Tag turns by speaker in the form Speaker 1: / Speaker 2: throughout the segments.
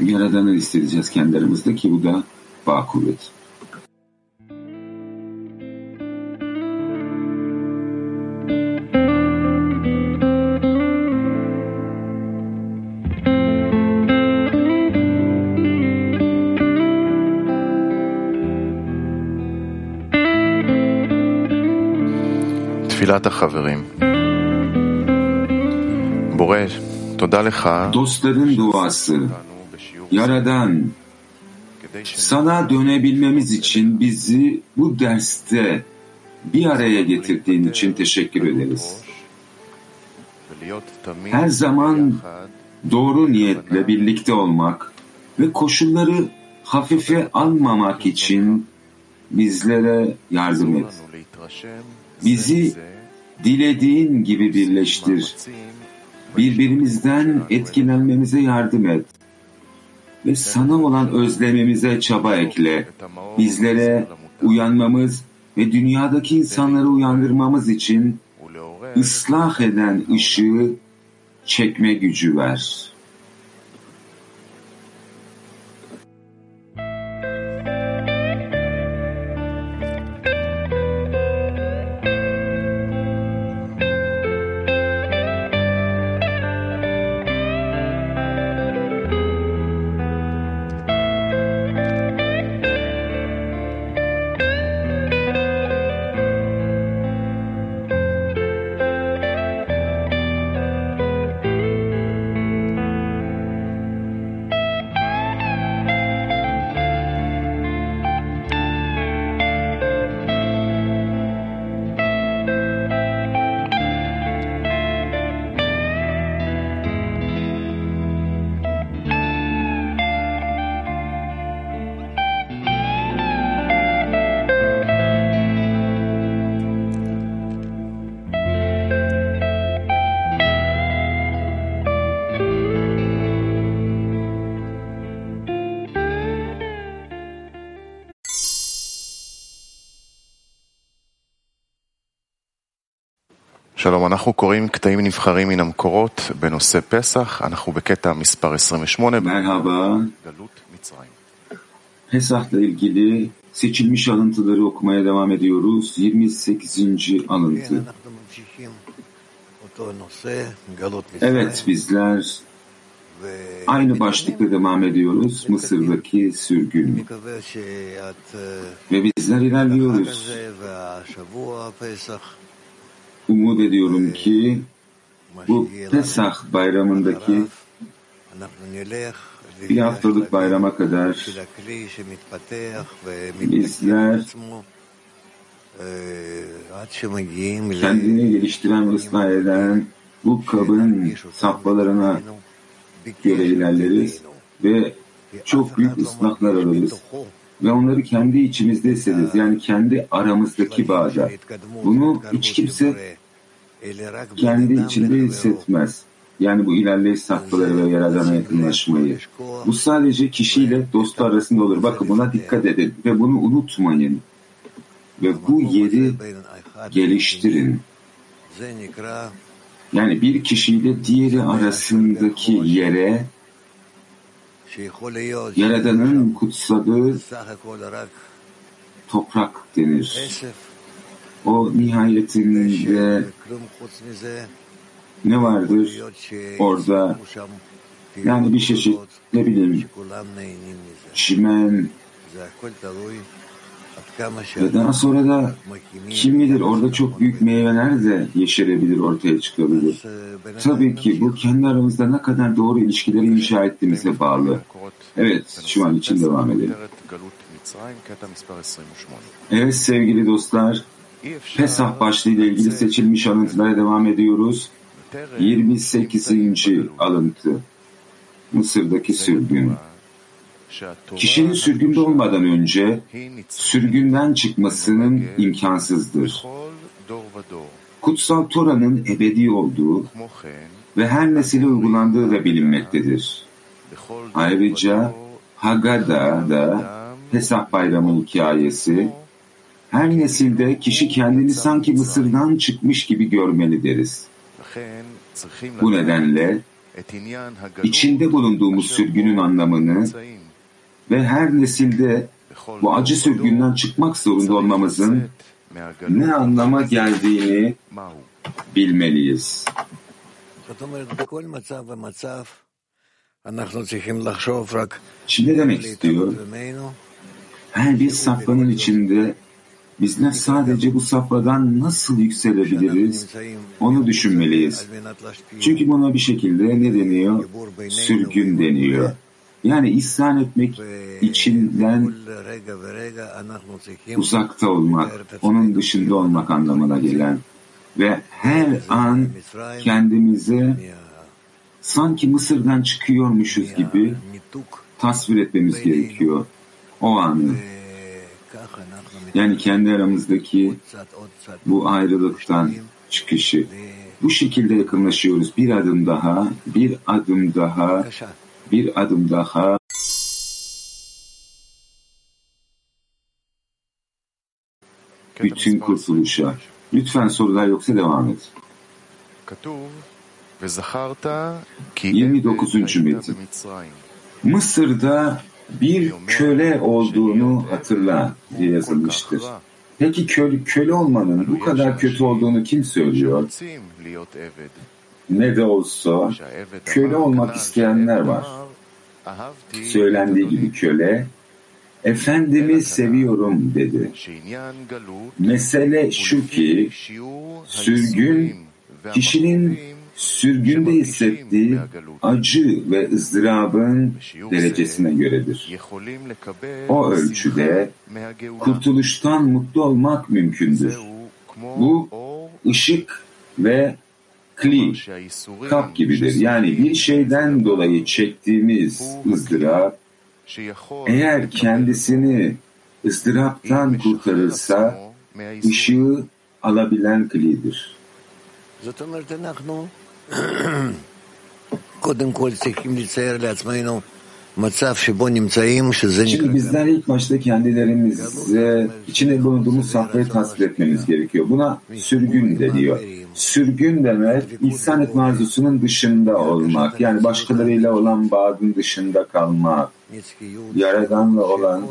Speaker 1: Yaradan'ı hissedeceğiz kendi aramızda ki bu da bağ kuvveti.
Speaker 2: תפילת החברים. בורא.
Speaker 1: Dostların duası. Yaradan, sana dönebilmemiz için bizi bu derste bir araya getirdiğin için teşekkür ederiz. Her zaman doğru niyetle birlikte olmak ve koşulları hafife almamak için bizlere yardım et. Bizi dilediğin gibi birleştir. Birbirimizden etkilenmemize yardım et. Ve sana olan özlemimize çaba ekle. Bizlere uyanmamız ve dünyadaki insanları uyandırmamız için ıslah eden ışığı çekme gücü ver.
Speaker 2: שלום, אנחנו קוראים קטעים נבחרים מן המקורות בנושא פסח, אנחנו בקטע מספר 28,
Speaker 1: Merhaba.
Speaker 2: גלות מצרים.
Speaker 1: Pesah'la ilgili seçilmiş alıntıları okumaya devam ediyoruz. 28. alıntı.
Speaker 3: אנחנו ממשיכים אותו נושא, גלות מצרים,
Speaker 1: Evet bizler aynı başlıkla devam ediyoruz. Mısır'daki sürgün.
Speaker 3: מקווה שאת אה,
Speaker 1: Ve bizler
Speaker 3: אחר
Speaker 1: ilerliyoruz. umut ediyorum ki bu Pesah bayramındaki bir haftalık bayrama kadar bizler kendini geliştiren ıslah eden bu kabın sapmalarına göre ilerleriz ve çok büyük ıslahlar alırız. Ve onları kendi içimizde hissederiz. Yani kendi aramızdaki bağda. Bunu hiç kimse kendi içinde hissetmez. Yani bu ilerleyiş safhaları ve Yaradan'a yakınlaşmayı. Bu sadece kişiyle dostu arasında olur. Bakın buna dikkat edin ve bunu unutmayın. Ve bu yeri geliştirin. Yani bir kişiyle diğeri arasındaki yere Yaradan'ın kutsadığı toprak denir. O nihayetinde ne vardır? Orada yani bir çeşit ne bileyim çimen daha sonra da kim bilir orada çok büyük meyveler de yeşerebilir, ortaya çıkabilir. Tabii ki bu kendi aramızda ne kadar doğru ilişkileri inşa ettiğimize bağlı. Evet, şu an için devam edelim. Evet sevgili dostlar, Pesah başlığıyla ilgili seçilmiş alıntılara devam ediyoruz. 28. alıntı, Mısır'daki sürgün. Kişinin sürgünde olmadan önce sürgünden çıkmasının imkansızdır. Kutsal Tora'nın ebedi olduğu ve her nesile uygulandığı da bilinmektedir. Ayrıca Hagada'da Pesah Bayramı hikayesi her nesilde kişi kendini sanki Mısır'dan çıkmış gibi görmeli deriz. Bu nedenle içinde bulunduğumuz sürgünün anlamını ve her nesilde bu acı sürgünden çıkmak zorunda olmamızın ne anlama geldiğini bilmeliyiz. Şimdi ne demek istiyor? Her bir safhanın içinde bizler sadece bu safhadan nasıl yükselebiliriz onu düşünmeliyiz. Çünkü buna bir şekilde ne deniyor? Sürgün deniyor. Yani isyan etmek içinden uzakta olmak, onun dışında olmak anlamına gelen ve her an kendimize sanki Mısır'dan çıkıyormuşuz gibi tasvir etmemiz gerekiyor o anı. Yani kendi aramızdaki bu ayrılıktan çıkışı. Bu şekilde yakınlaşıyoruz. Bir adım daha, bir adım daha, bir adım daha. Bütün kurtuluşa. Lütfen sorular yoksa devam et. 29. metin. Mısır'da bir köle olduğunu hatırla diye yazılmıştır. Peki köle, köle olmanın bu kadar kötü olduğunu kim söylüyor? Ne de olsa köle olmak isteyenler var. Söylendiği gibi köle, Efendimi seviyorum dedi. Mesele şu ki, sürgün, kişinin sürgünde hissettiği acı ve ızdırabın derecesine göredir. O ölçüde kurtuluştan mutlu olmak mümkündür. Bu ışık ve kli, kap gibidir. Yani bir şeyden dolayı çektiğimiz ızdırap, eğer kendisini ızdıraptan kurtarırsa, ışığı alabilen klidir. Şimdi bizler ilk başta kendilerimize içinde bulunduğumuz safhayı tasvir etmemiz gerekiyor. Buna sürgün deniyor. Sürgün demek ihsan etme arzusunun dışında olmak. Yani başkalarıyla olan bağın dışında kalmak. Yaradanla olan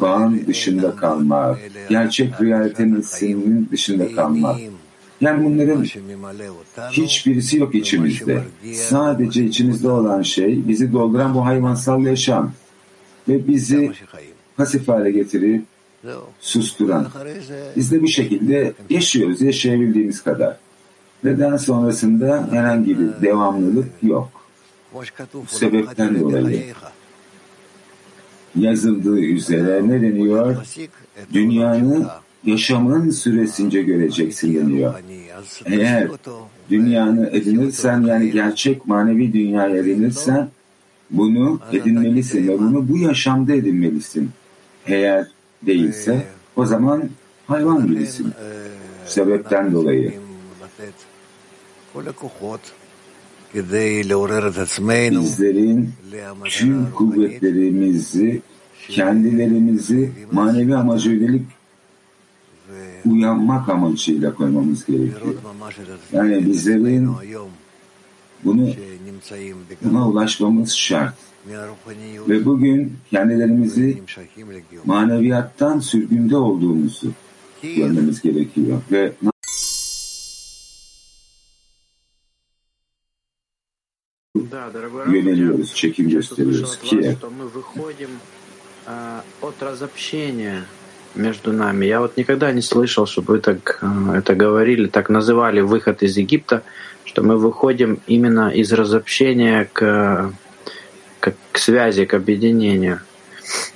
Speaker 1: bağın dışında kalmak. Gerçek realitenin dışında kalmak. Yani bunların hiçbirisi yok içimizde. Sadece içimizde olan şey bizi dolduran bu hayvansal yaşam ve bizi pasif hale getirip susturan. Biz de bu şekilde yaşıyoruz, yaşayabildiğimiz kadar. Daha sonrasında herhangi bir devamlılık yok. Bu sebepten dolayı yazıldığı üzere ne deniyor? Dünyanın yaşamın süresince göreceksin deniyor. Eğer dünyanı edinirsen yani gerçek manevi dünyayı edinirsen bunu edinmelisin ve bunu bu yaşamda edinmelisin. Eğer değilse o zaman hayvan gibisin. Sebepten dolayı. Bizlerin tüm kuvvetlerimizi, kendilerimizi manevi amaca yönelik uyanmak amacıyla koymamız gerekiyor. Yani bizlerin bunu buna ulaşmamız şart. Ve bugün kendilerimizi maneviyattan sürgünde olduğumuzu görmemiz gerekiyor. Ve yöneliyoruz, çekim gösteriyoruz ki
Speaker 4: между нами. Я вот никогда не слышал, чтобы вы так это говорили, так называли выход из Египта, что мы выходим именно из разобщения к, к, к связи, к объединению.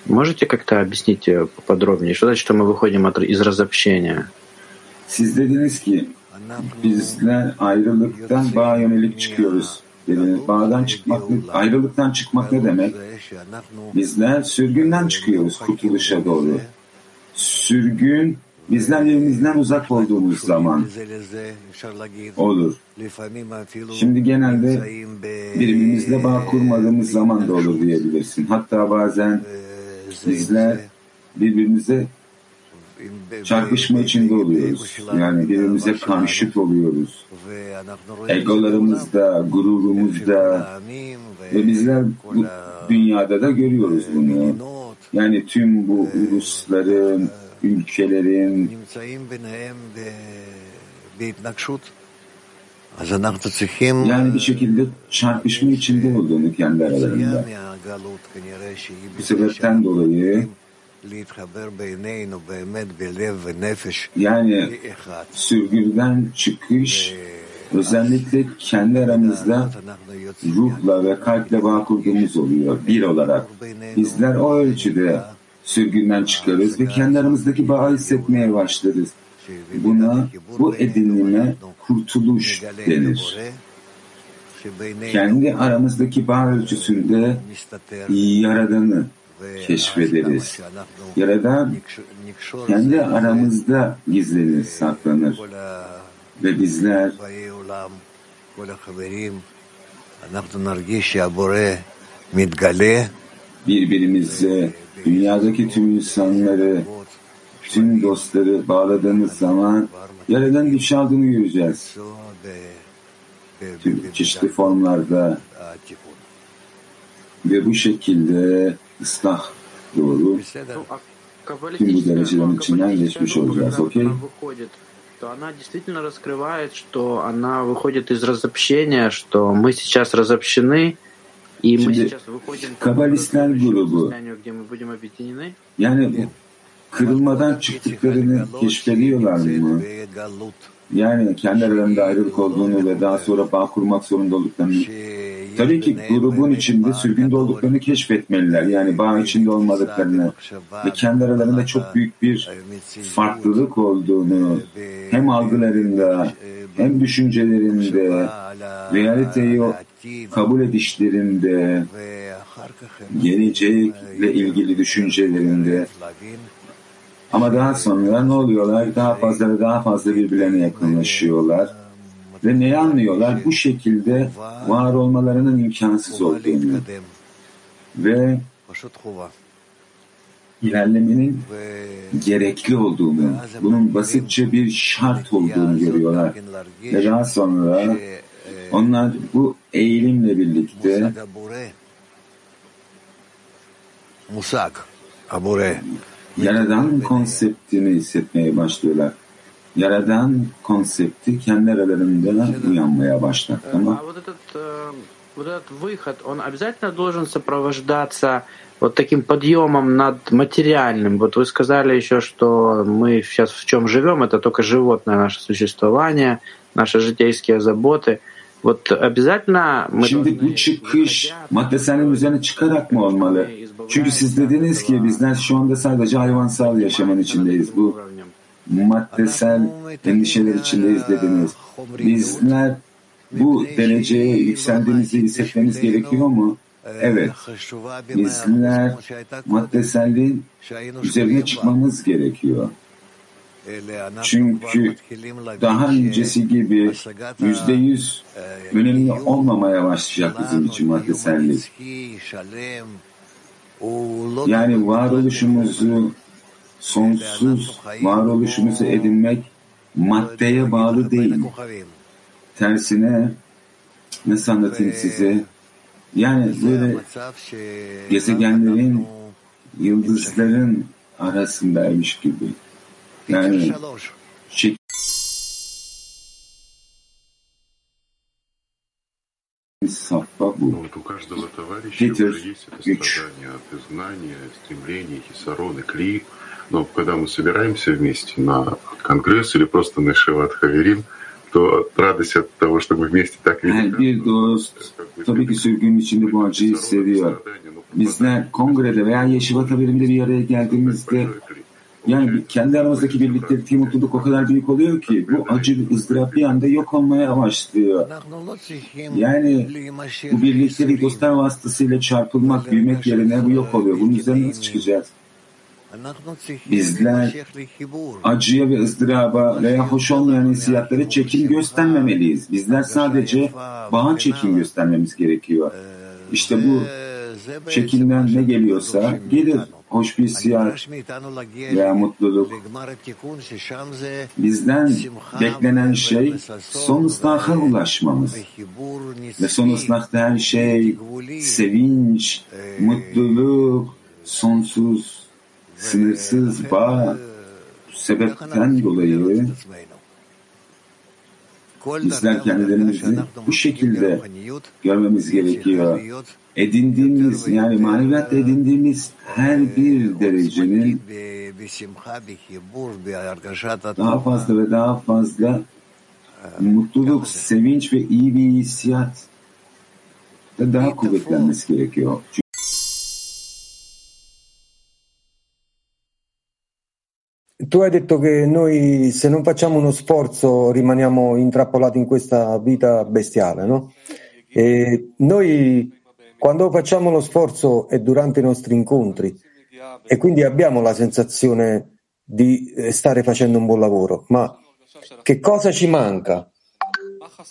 Speaker 4: Можете как-то объяснить поподробнее, что значит, что мы выходим от, из разобщения?
Speaker 1: Siz dediniz ayrılıktan bağa çıkıyoruz. Dediniz, bağdan çıkmak, ayrılıktan çıkmak ne demek? Bizler sürgünden çıkıyoruz kurtuluşa doğru sürgün bizler yerimizden uzak olduğumuz zaman olur. Şimdi genelde birbirimizle bağ kurmadığımız zaman da olur diyebilirsin. Hatta bazen bizler birbirimize çarpışma içinde oluyoruz. Yani birbirimize karşıt oluyoruz. Egolarımızda, gururumuzda ve bizler bu dünyada da görüyoruz bunu. Yani tüm bu ulusların, ülkelerin yani bir şekilde çarpışma içinde olduğunu kendi aralarında. Bu sebepten dolayı yani sürgünden çıkış özellikle kendi aramızda ruhla ve kalple bağ kurduğumuz oluyor bir olarak. Bizler o ölçüde sürgünden çıkarız ve kendi aramızdaki bağı hissetmeye başlarız. Buna, bu edinime kurtuluş denir. Kendi aramızdaki bağ ölçüsünde Yaradan'ı keşfederiz. Yaradan kendi aramızda gizlenir, saklanır. Ve bizler birbirimize, dünyadaki tüm insanları, tüm dostları bağladığımız zaman Yaradan güç aldığını göreceğiz. Tüm çeşitli formlarda ve bu şekilde ıslah doğru tüm bu derecelerin içinden geçmiş olacağız. Okey?
Speaker 4: То она действительно раскрывает, что она выходит из разобщения, что мы сейчас разобщены, и мы сейчас выходим к состоянию, где мы будем объединены.
Speaker 1: Yani bu kırılmadan çıktıklarını keşfediyorlar mı? Yani kendi aralarında ayrılık olduğunu ve daha sonra bağ kurmak zorunda olduklarını. Tabii ki grubun içinde sürgünde olduklarını keşfetmeliler. Yani bağ içinde olmadıklarını ve kendi aralarında çok büyük bir farklılık olduğunu hem algılarında hem düşüncelerinde realiteyi kabul edişlerinde gelecekle ilgili düşüncelerinde ama daha sonra ne oluyorlar? Daha fazla ve daha fazla birbirlerine yakınlaşıyorlar. Ve neyi anlıyorlar? Bu şekilde var olmalarının imkansız olduğunu ve ilerlemenin gerekli olduğunu, bunun basitçe bir şart olduğunu görüyorlar. Ve daha sonra onlar bu eğilimle birlikte Yaradan konseptini hissetmeye başlıyorlar. Yaradan konsepti kendi aralarında uyanmaya başlar. Tamam.
Speaker 4: Вот этот, вот этот выход, он обязательно должен сопровождаться вот таким подъемом над материальным. Вот вы сказали еще, что мы сейчас в чем живем, это только животное наше существование, наши житейские заботы. Вот обязательно мы
Speaker 1: Şimdi bu çıkış maddeselin üzerine çıkarak mı olmalı? Çünkü siz dediniz ki bizler şu anda sadece hayvansal yaşamın içindeyiz. Bu maddesel endişeler içindeyiz dediniz. Bizler bu dereceye yükseldiğimizi hissetmemiz gerekiyor mu? Evet. Bizler maddeselliğin üzerine çıkmamız gerekiyor. Çünkü daha öncesi gibi yüzde yüz önemli olmamaya başlayacak bizim için maddesellik. Yani varoluşumuzu sonsuz varoluşumuzu edinmek maddeye bağlı değil. Tersine nasıl anlatayım size? Yani böyle gezegenlerin, yıldızların arasındaymış gibi. Yani şekil Safa bu.
Speaker 5: Peter 3 Но когда мы собираемся вместе на конгресс или просто на Шиват Хаверим, то радость от того, что мы вместе так
Speaker 1: Yani bir dost tabii ki sürgünün içinde bu acıyı hissediyor. Bizler kongrede veya Yeşivat birimde bir araya geldiğimizde yani bir- kendi aramızdaki birlikteki mutluluk o kadar büyük oluyor ki bu acı ızdırap bir anda yok olmaya başlıyor. Yani bu birliktelik dostlar vasıtasıyla çarpılmak, büyümek yerine bu yok oluyor. Bunun üzerine nasıl çıkacağız? Bizler acıya ve ızdıraba veya hoş olmayan hissiyatlara çekim göstermemeliyiz. Bizler sadece bağa çekim göstermemiz gerekiyor. İşte bu çekimden ne geliyorsa gelir. hoş bir hissiyat veya mutluluk. Bizden beklenen şey son ıslaha ulaşmamız. Ve son ıslahta her şey sevinç, mutluluk, sonsuz, sınırsız bağ sebepten dolayı bizler kendilerimizi bu şekilde görmemiz gerekiyor. Edindiğimiz yani maneviyatta edindiğimiz her bir derecenin daha fazla ve daha fazla mutluluk, sevinç ve iyi bir hissiyat da daha kuvvetlenmesi gerekiyor.
Speaker 6: Tu hai detto che noi se non facciamo uno sforzo rimaniamo intrappolati in questa vita bestiale, no? E noi quando facciamo lo sforzo è durante i nostri incontri e quindi abbiamo la sensazione di eh, stare facendo un buon lavoro, ma che cosa ci manca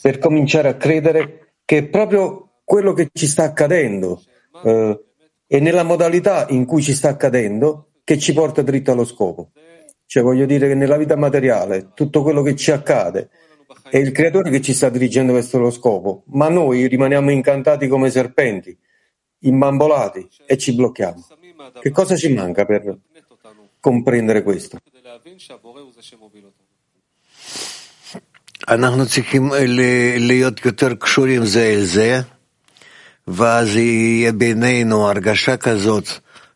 Speaker 6: per cominciare a credere che è proprio quello che ci sta accadendo eh, e nella modalità in cui ci sta accadendo che ci porta dritto allo scopo? Cioè voglio dire che nella vita materiale tutto quello che ci accade è il creatore che ci sta dirigendo verso lo scopo, ma noi rimaniamo incantati come serpenti, imbambolati e ci blocchiamo. Che cosa ci manca per comprendere questo?
Speaker 3: אנחנו צריכים להיות יותר קשורים זה אל זה, ואז יהיה בינינו הרגשה כזאת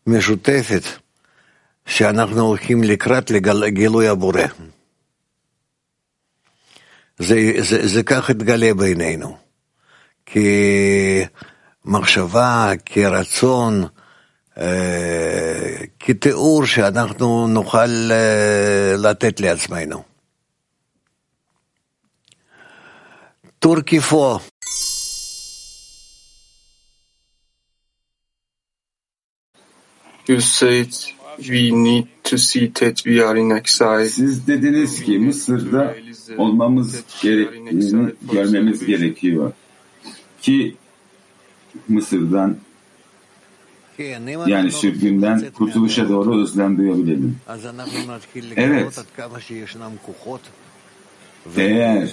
Speaker 3: משותפת. שאנחנו הולכים לקראת לגילוי הבורא. זה, זה, זה כך יתגלה בינינו. כמחשבה, כרצון, כתיאור שאנחנו נוכל לתת לעצמנו. טור כיפו
Speaker 7: You said we need to see are in exile.
Speaker 1: Siz dediniz ki Mısır'da olmamız gerektiğini görmemiz gerekiyor. Ki Mısır'dan yani sürgünden kurtuluşa doğru özlem duyabilelim. Evet. Eğer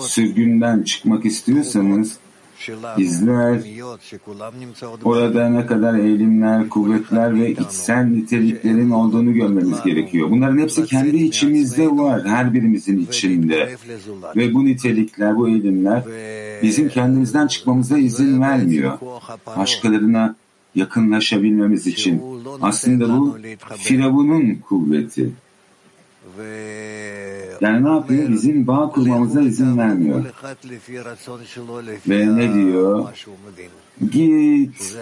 Speaker 1: sürgünden çıkmak istiyorsanız Bizler orada ne kadar eğilimler, kuvvetler ve içsel niteliklerin olduğunu görmemiz gerekiyor. Bunların hepsi kendi içimizde var, her birimizin içinde. Ve bu nitelikler, bu eğilimler bizim kendimizden çıkmamıza izin vermiyor. Başkalarına yakınlaşabilmemiz için. Aslında bu Firavun'un kuvveti. Yani ne yapıyor? Bizim bağ kurmamıza izin vermiyor. Ve ne diyor? Git,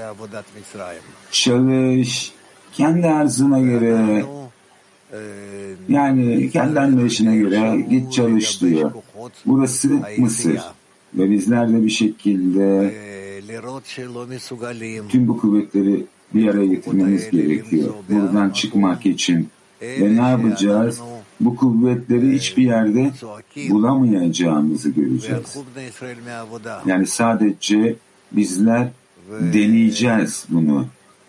Speaker 1: çalış, kendi arzuna göre, yani kendi anlayışına göre git çalış diyor. Burası Mısır. Ve bizler de bir şekilde tüm bu kuvvetleri bir araya getirmemiz gerekiyor. Buradan çıkmak için. Ve ne yapacağız? Bu kuvvetleri hiçbir yerde bulamayacağımızı göreceğiz. Yani sadece bizler deneyeceğiz bunu.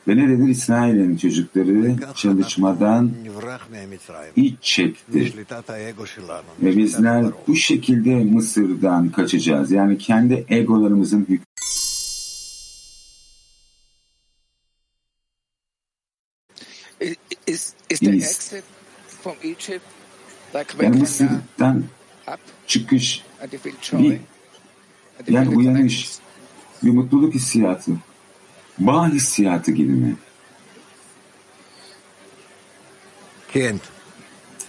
Speaker 1: Ve ne dedi İsrail'in çocukları çalışmadan iç çekti. Ve bizler bu şekilde Mısır'dan kaçacağız. Yani kendi egolarımızın hükmü.
Speaker 8: Is, is the exit from Egypt
Speaker 1: Mısır'dan çıkış bir yani uyanış, bir mutluluk hissiyatı, bağ hissiyatı gibi mi?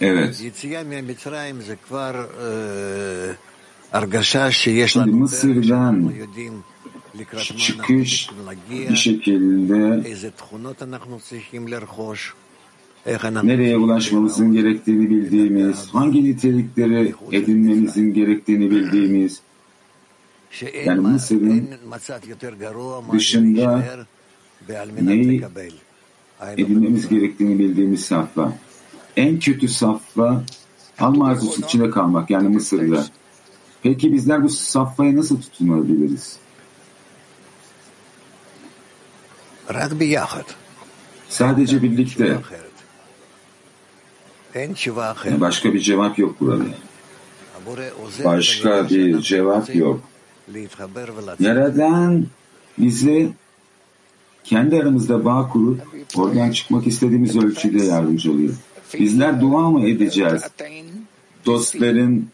Speaker 1: Evet. Şimdi Mısır'dan çıkış bir şekilde nereye ulaşmamızın gerektiğini bildiğimiz, hangi nitelikleri edinmemizin gerektiğini bildiğimiz, yani Mısır'ın dışında neyi edinmemiz gerektiğini bildiğimiz safla. En kötü safla alma arzusu içinde kalmak yani Mısır'da. Peki bizler bu safhaya nasıl tutunabiliriz? Sadece birlikte. Başka bir cevap yok burada. Başka bir cevap yok. Yaradan bize kendi aramızda bağ kurup oradan çıkmak istediğimiz ölçüde yardımcı oluyor. Bizler dua mı edeceğiz? Dostların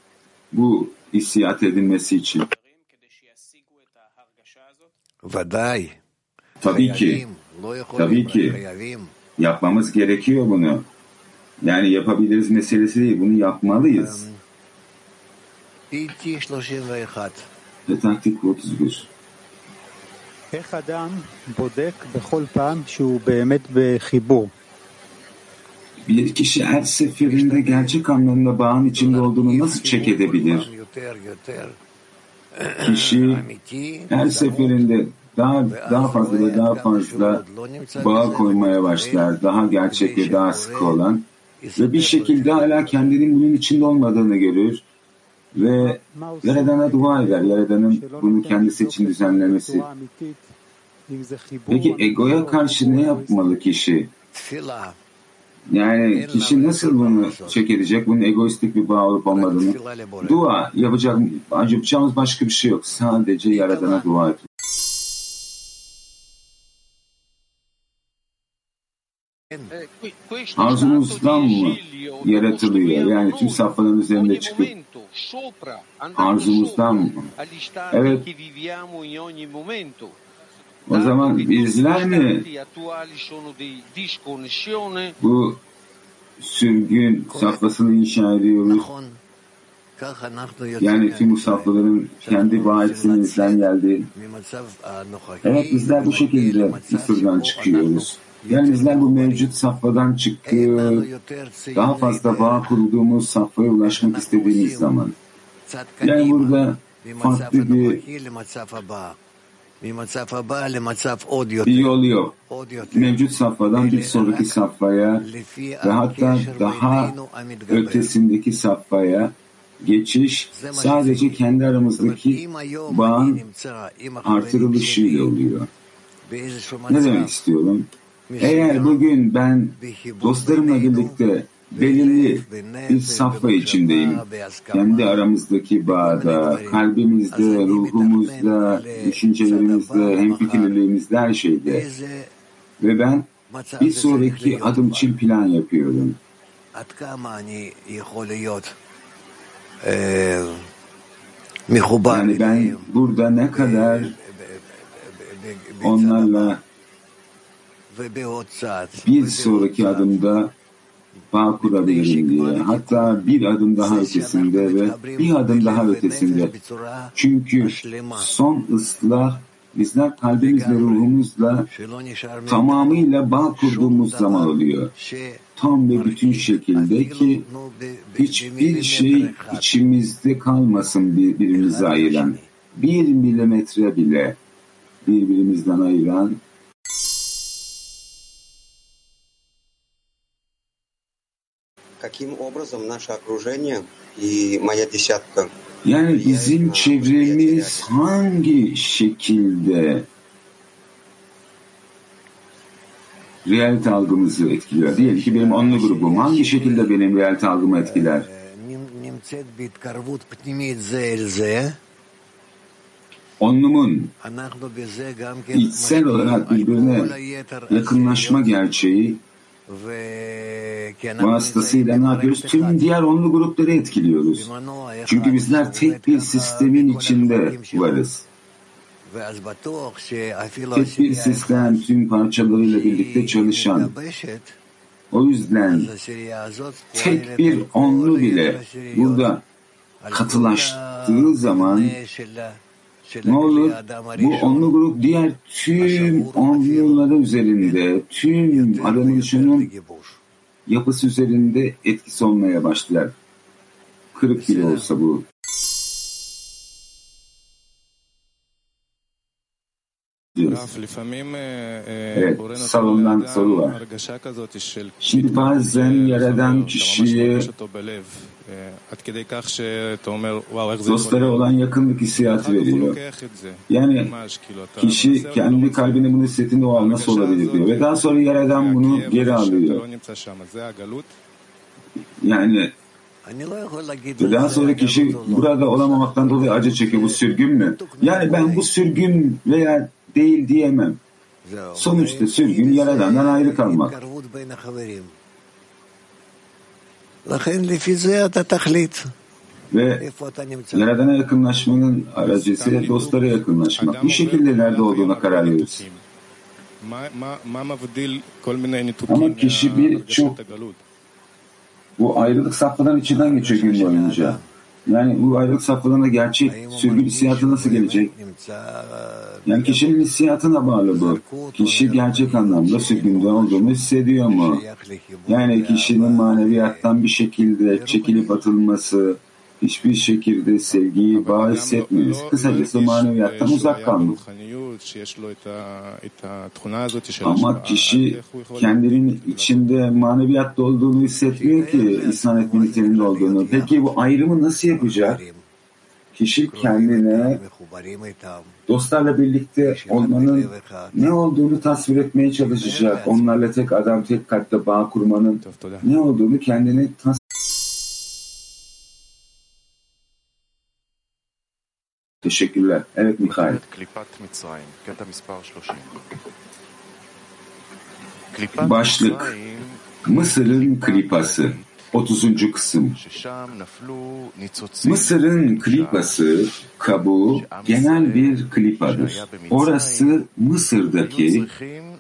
Speaker 1: bu hissiyat edilmesi için. Tabii ki, tabii ki yapmamız gerekiyor bunu. Yani yapabiliriz meselesi değil, bunu yapmalıyız. Ve taktik 31.
Speaker 9: איך אדם בודק בכל פעם שהוא באמת בחיבור?
Speaker 1: Bir kişi her seferinde gerçek anlamda bağın içinde olduğunu nasıl çek edebilir? Kişi her seferinde daha daha fazla ve daha fazla bağ koymaya başlar. Daha gerçek ve daha sıkı olan ve bir şekilde hala kendinin bunun içinde olmadığını görür ve Yaradan'a dua eder. Yaradan'ın bunu kendisi için düzenlemesi. Peki egoya karşı ne yapmalı kişi? Yani kişi nasıl bunu çek edecek? Bunun egoistik bir bağ olup olmadığını. Dua yapacak, yapacağımız başka bir şey yok. Sadece Yaradan'a dua et. Arzumuzdan mı yaratılıyor? Yani tüm safhaların üzerinde çıkıp arzumuzdan mı? Evet. O zaman bizler mi bu sürgün safhasını inşa ediyoruz? Yani tüm bu safhaların kendi vaatsinizden geldi. Evet bizler bu şekilde Mısır'dan çıkıyoruz. Yani bizler bu mevcut safhadan çıkıp daha fazla bağ kurduğumuz safhaya ulaşmak istediğimiz zaman. Yani burada farklı bir bir yol yok. Mevcut safhadan bir sonraki safhaya ve hatta daha ötesindeki safhaya geçiş sadece kendi aramızdaki bağın artırılışıyla oluyor. Ne demek istiyorum? Eğer bugün ben dostlarımla birlikte belirli bir safha içindeyim. Kendi aramızdaki bağda, kalbimizde, ruhumuzda, düşüncelerimizde, hemfikirliğimizde, her şeyde. Ve ben bir sonraki adım için plan yapıyorum. Yani ben burada ne kadar onlarla bir sonraki adımda bağ kurabilirim diye. Hatta bir adım daha ötesinde ve bir adım daha ötesinde. Çünkü son ıslah bizler kalbimiz ve ruhumuzla tamamıyla bağ kurduğumuz zaman oluyor. Tam ve bütün şekilde ki hiçbir şey içimizde kalmasın birbirimize ayıran. Bir milimetre bile birbirimizden ayıran
Speaker 10: каким образом наше окружение и моя десятка
Speaker 1: yani bizim çevremiz hangi şekilde realite algımızı etkiliyor? Diyelim ki benim onlu grubum hangi şekilde benim realite algımı etkiler? Onlumun içsel olarak birbirine yakınlaşma gerçeği vasıtasıyla ne yapıyoruz? Tüm diğer onlu grupları etkiliyoruz. Çünkü bizler tek bir sistemin içinde varız. Tek bir sistem tüm parçalarıyla birlikte çalışan. O yüzden tek bir onlu bile burada katılaştığı zaman ne olur? Bu onlu grup diğer tüm onluları üzerinde, tüm aranışının yapısı üzerinde etkisi olmaya başlar. Kırık bile olsa bu. Evet, salondan soru var. Şimdi bazen yaradan kişiye dostlara olan yakınlık hissiyatı veriyor. Yani kişi kendi kalbinin bunu hissettiğinde o an nasıl olabilir diyor. Ve daha sonra yaradan bunu geri alıyor. Yani daha sonra kişi burada olamamaktan dolayı acı çekiyor. Bu sürgün mü? Yani ben bu sürgün veya değil diyemem. Sonuçta sürgün yaradandan ayrı kalmak. Ve Yaradan'a yakınlaşmanın aracısı dostlara yakınlaşmak. Bu şekilde nerede olduğuna karar verirsin. Ama kişi bir çok bu ayrılık safhaların içinden geçiyor gün boyunca. Yani bu ayrılık safhalarında gerçek sürgün hissiyatı nasıl gelecek? Yani kişinin hissiyatına bağlı bu. Kişi gerçek anlamda sürgünde olduğunu hissediyor mu? Yani kişinin maneviyattan bir şekilde çekilip atılması, hiçbir şekilde sevgiyi, bağ hissetmiyoruz. Kısacası maneviyattan uzak kalmak. Ama kişi kendinin içinde maneviyatta olduğunu hissetmiyor ki İslam etmenliklerinde olduğunu. Peki bu ayrımı nasıl yapacak? Kişi kendine dostlarla birlikte olmanın ne olduğunu tasvir etmeye çalışacak. Onlarla tek adam, tek kalple bağ kurmanın ne olduğunu kendine tasvir Teşekkürler. Evet Mikhail. Başlık. Mısır'ın klipası. 30. kısım. Mısır'ın klipası, kabuğu genel bir klipadır. Orası Mısır'daki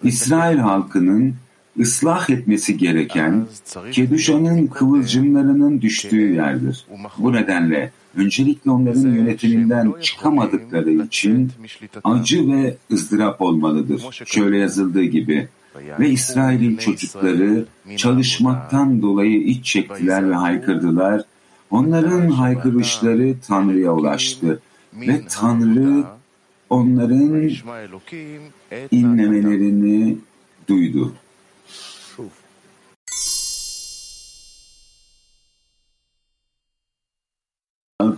Speaker 1: İsrail halkının ıslah etmesi gereken Keduşa'nın kıvılcımlarının düştüğü yerdir. Bu nedenle öncelikle onların yönetiminden çıkamadıkları için acı ve ızdırap olmalıdır. Şöyle yazıldığı gibi ve İsrail'in çocukları çalışmaktan dolayı iç çektiler ve haykırdılar. Onların haykırışları Tanrı'ya ulaştı ve Tanrı onların inlemelerini duydu.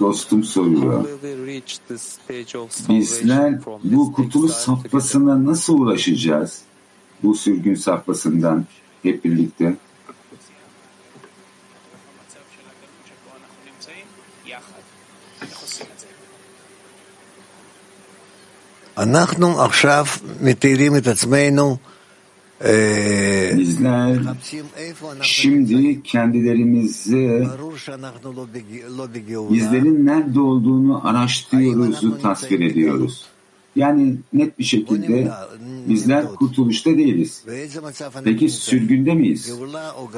Speaker 1: dostum soruyor. Bizler bu kurtuluş safhasına nasıl ulaşacağız? Bu sürgün safhasından hep birlikte.
Speaker 3: אנחנו עכשיו מתארים את עצמנו
Speaker 1: Bizler şimdi kendilerimizi bizlerin nerede olduğunu araştırıyoruzu tasvir ediyoruz. Yani net bir şekilde bizler kurtuluşta değiliz. Peki sürgünde miyiz?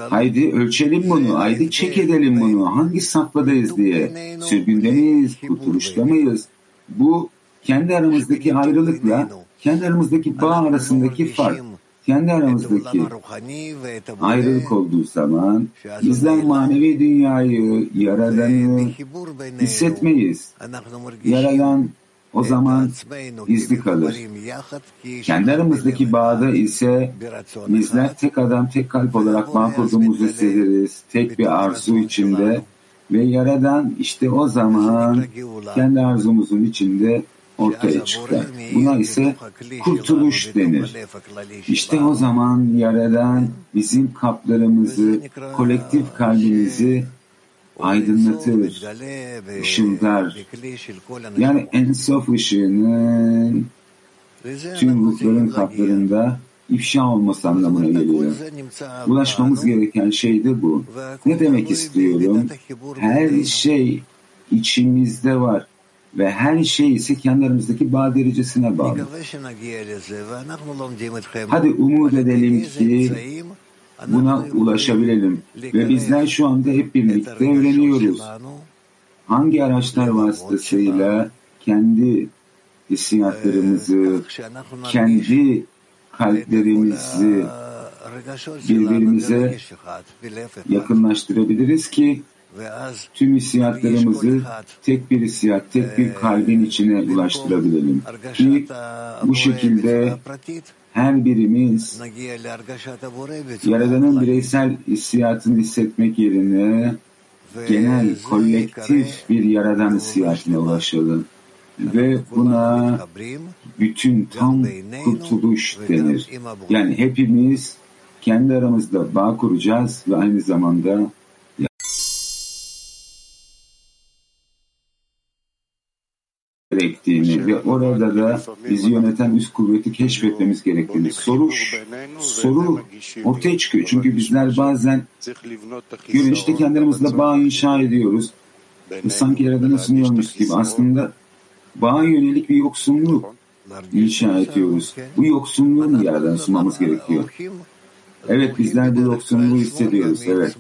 Speaker 1: Haydi ölçelim bunu, haydi çek edelim bunu. Hangi safhadayız diye. Sürgünde miyiz, kurtuluşta mıyız? Bu kendi aramızdaki ayrılıkla kendi aramızdaki bağ arasındaki fark kendi aramızdaki ayrılık olduğu zaman bizler manevi dünyayı, Yaradan'ı hissetmeyiz. Yaradan o zaman gizli kalır. Kendi aramızdaki bağda ise bizler tek adam, tek kalp olarak bağ kurduğumuzu hissederiz. Tek bir arzu içinde ve Yaradan işte o zaman kendi arzumuzun içinde ortaya çıkar. Buna ise kurtuluş denir. İşte o zaman Yaradan bizim kaplarımızı, kolektif kalbimizi aydınlatır, ışıldar. Yani en sof ışığının tüm ruhların kaplarında ifşa olması anlamına geliyor. Ulaşmamız gereken şey de bu. Ne demek istiyorum? Her şey içimizde var ve her şey ise kendi aramızdaki bağ derecesine bağlı. Hadi umut edelim ki buna ulaşabilelim ve bizler şu anda hep birlikte öğreniyoruz. Hangi araçlar vasıtasıyla kendi hissiyatlarımızı, kendi kalplerimizi birbirimize yakınlaştırabiliriz ki tüm hissiyatlarımızı tek bir hissiyat, tek bir kalbin içine ulaştırabilelim. Ki bu şekilde her birimiz Yaradan'ın bireysel hissiyatını hissetmek yerine genel, kolektif bir Yaradan hissiyatına ulaşalım. Ve buna bütün tam kurtuluş denir. Yani hepimiz kendi aramızda bağ kuracağız ve aynı zamanda gerektiğini ve orada da bizi yöneten üst kuvveti keşfetmemiz gerektiğini soru soru ortaya çıkıyor. Çünkü bizler bazen görünüşte kendi aramızda bağ inşa ediyoruz. Sanki Yaradan'a sunuyormuş gibi aslında bağa yönelik bir yoksunluk inşa ediyoruz. Bu yoksunluğu mu Yaradan'a sunmamız gerekiyor? Evet bizler bu yoksunluğu hissediyoruz. Evet.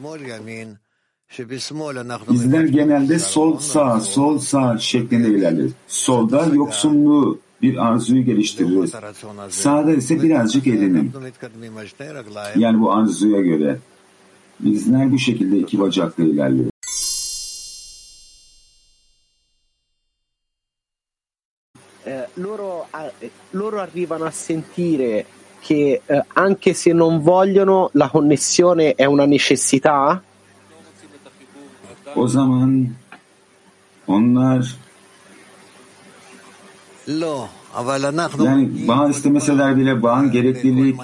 Speaker 1: Bizler genelde sol sağ, sol sağ şeklinde ilerleriz. Solda yoksunluğu, bir arzuyu geliştiririz. Sağda ise birazcık edinim. Yani bu arzuya göre. Bizler bu şekilde iki bacakla ilerliyoruz.
Speaker 11: Eh, loro, eh, loro arrivano a sentire che eh, anche se non vogliono la connessione è una necessità?
Speaker 1: O zaman onlar yani bağ istemeseler bile bağın gereklilik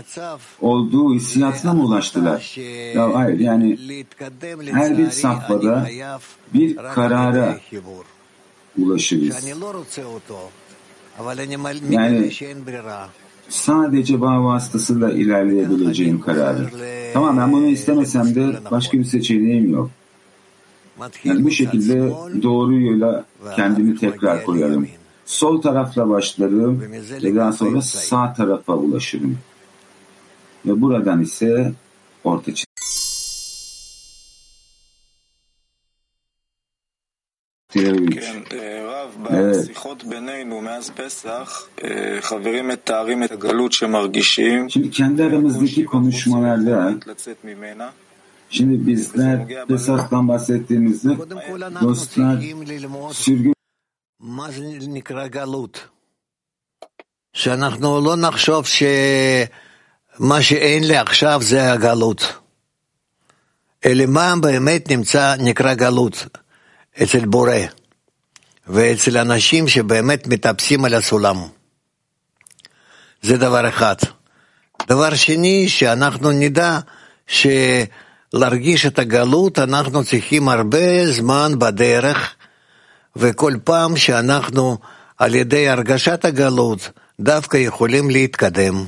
Speaker 1: olduğu hissiyatına mı ulaştılar? Ya hayır yani her bir safhada bir karara ulaşırız. Yani sadece bağ vasıtasıyla ilerleyebileceğim kararı. Tamam ben bunu istemesem de başka bir seçeneğim yok. Yani bu şekilde doğru yola kendimi tekrar koyarım. Sol tarafla başlarım ve daha sonra sağ tarafa ulaşırım. Ve buradan ise orta. Evet. Şimdi kendi aramızdaki konuşmalarda Şimdi bizler Pesach'tan bahsettiğimizde dostlar sürgün
Speaker 3: שאנחנו לא נחשוב שמה שאין לי עכשיו זה הגלות, אלא מה באמת נמצא, נקרא גלות אצל בורא ואצל אנשים שבאמת מטפסים על הסולם. זה דבר אחד. דבר שני, שאנחנו נדע ש... להרגיש את הגלות אנחנו צריכים הרבה זמן בדרך, וכל פעם שאנחנו על ידי הרגשת הגלות דווקא יכולים להתקדם.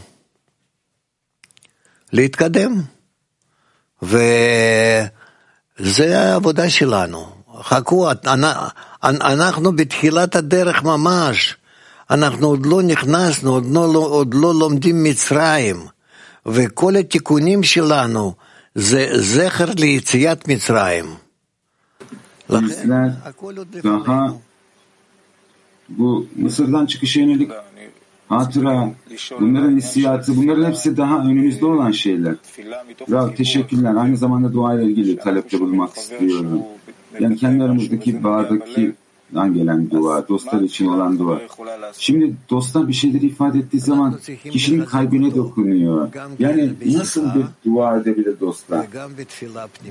Speaker 3: להתקדם. וזה העבודה שלנו. חכו, אנחנו בתחילת הדרך ממש. אנחנו עוד לא נכנסנו, עוד לא, עוד לא לומדים מצרים, וכל התיקונים שלנו,
Speaker 1: Bizler daha bu Mısır'dan çıkış yönelik hatıra, bunların hissiyatı, bunların hepsi daha önümüzde olan şeyler. Rav teşekkürler. Aynı zamanda dua ile ilgili talepte bulunmak istiyorum. Yani kendi aramızdaki bağdaki dan gelen dua, dostlar için olan dua. Şimdi dostlar bir şeyleri ifade ettiği zaman kişinin kalbine dokunuyor. Yani nasıl bir dua edebilir dostlar?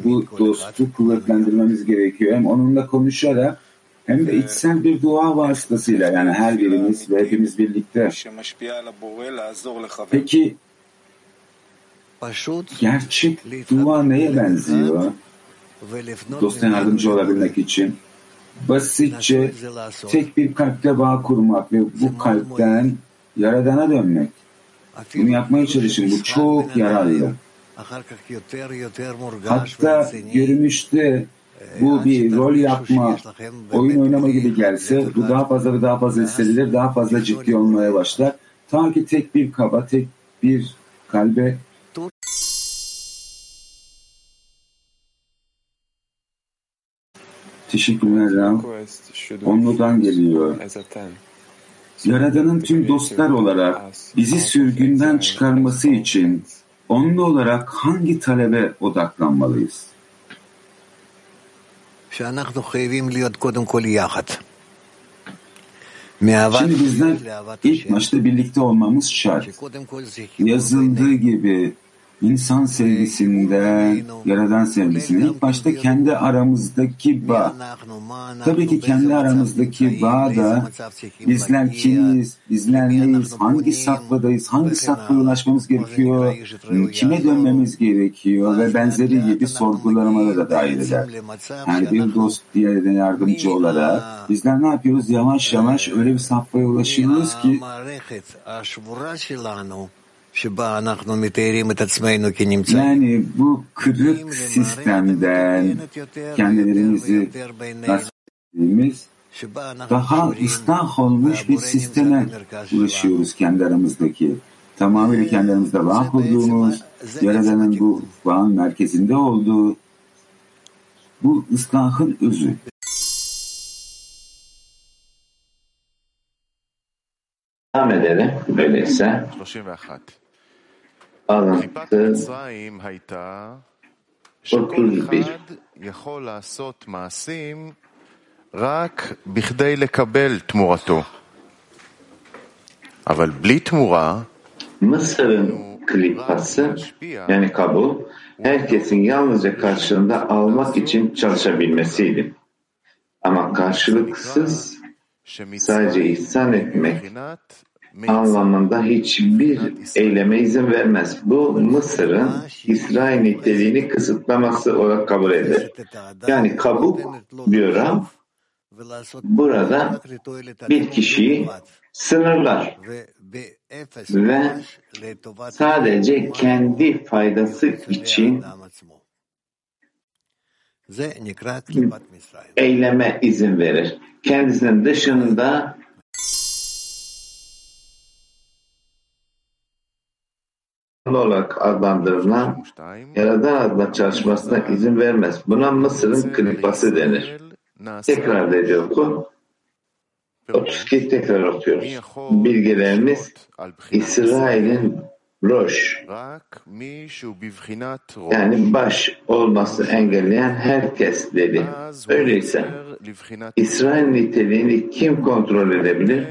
Speaker 1: Bu dostu kuvvetlendirmemiz gerekiyor. Hem onunla konuşarak hem de içsel bir dua vasıtasıyla yani her birimiz ve hepimiz birlikte. Peki gerçek dua neye benziyor? Dosta yardımcı olabilmek için basitçe tek bir kalpte bağ kurmak ve bu kalpten Yaradan'a dönmek. Bunu yapmaya çalışın. Bu çok yararlı. Hatta görünüşte bu bir rol yapma, oyun oynama gibi gelse bu daha fazla ve daha fazla hissedilir, daha fazla ciddi olmaya başlar. Ta ki tek bir kaba, tek bir kalbe Teşekkürler Rav. Onlu'dan geliyor. Yaradan'ın tüm dostlar olarak bizi sürgünden çıkarması için onlu olarak hangi talebe odaklanmalıyız? Şimdi bizler ilk başta birlikte olmamız şart. Yazıldığı gibi insan sevgisinden, yaradan sevgisinden ilk başta kendi aramızdaki bağ. Tabii ki kendi aramızdaki bağ da bizler kimiz, bizler neyiz, hangi safhadayız, hangi safhaya ulaşmamız gerekiyor, kime dönmemiz gerekiyor ve benzeri gibi sorgulamalara da dahil eder. Yani bir dost diğerine yardımcı olarak bizler ne yapıyoruz? Yavaş yavaş öyle bir safhaya ulaşıyoruz ki yani bu kırık sistemden kendilerimizi bahsettiğimiz daha ıslah olmuş bir sisteme ulaşıyoruz kendi aramızdaki. Tamamıyla kendi aramızda bağ kurduğumuz, Yaradan'ın bu bağın merkezinde olduğu bu ıslahın özü.
Speaker 12: Devam edelim. Öyleyse alıntı 31
Speaker 2: יכול לעשות מעשים רק בכדי לקבל תמורתו. אבל בלי תמורה,
Speaker 12: Mısır'ın klipası yani kabul herkesin yalnızca karşılığında almak için çalışabilmesiydi. Ama karşılıksız sadece ihsan etmek anlamında hiçbir eyleme izin vermez. Bu Mısır'ın İsrail niteliğini kısıtlaması olarak kabul edilir. Yani kabuk diyorum burada bir kişiyi sınırlar ve sadece kendi faydası için eyleme izin verir. Kendisinin dışında olarak adlandırılan Yaradan adına çalışmasına izin vermez. Buna Mısır'ın klipası denir. Tekrar ediyor bu. 32 tekrar okuyoruz. Bilgilerimiz İsrail'in Roş yani baş olması engelleyen herkes dedi. Öyleyse İsrail niteliğini kim kontrol edebilir?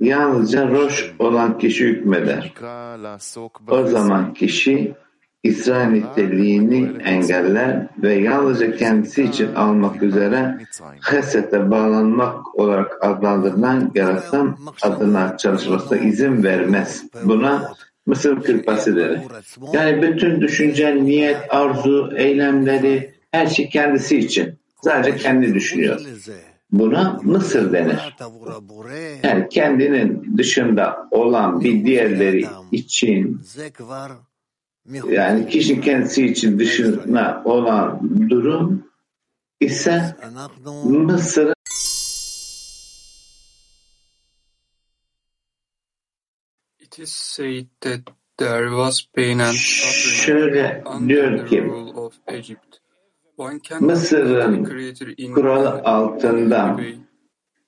Speaker 12: Yalnızca Roş olan kişi hükmeder. O zaman kişi İsrail niteliğini engeller ve yalnızca kendisi için almak üzere hesete bağlanmak olarak adlandırılan yaratan adına çalışmasına izin vermez. Buna Mısır kırpası denir. Yani bütün düşünce, niyet, arzu, eylemleri, her şey kendisi için. Sadece kendi düşünüyor. Buna Mısır denir. Yani kendinin dışında olan bir diğerleri için yani kişi kendisi için dışına olan durum ise Mısır'ın
Speaker 7: It is said that there was pain and suffering
Speaker 12: şöyle diyor ki Mısır'ın
Speaker 7: the Creator in
Speaker 12: kuralı
Speaker 7: any
Speaker 12: altında
Speaker 7: way.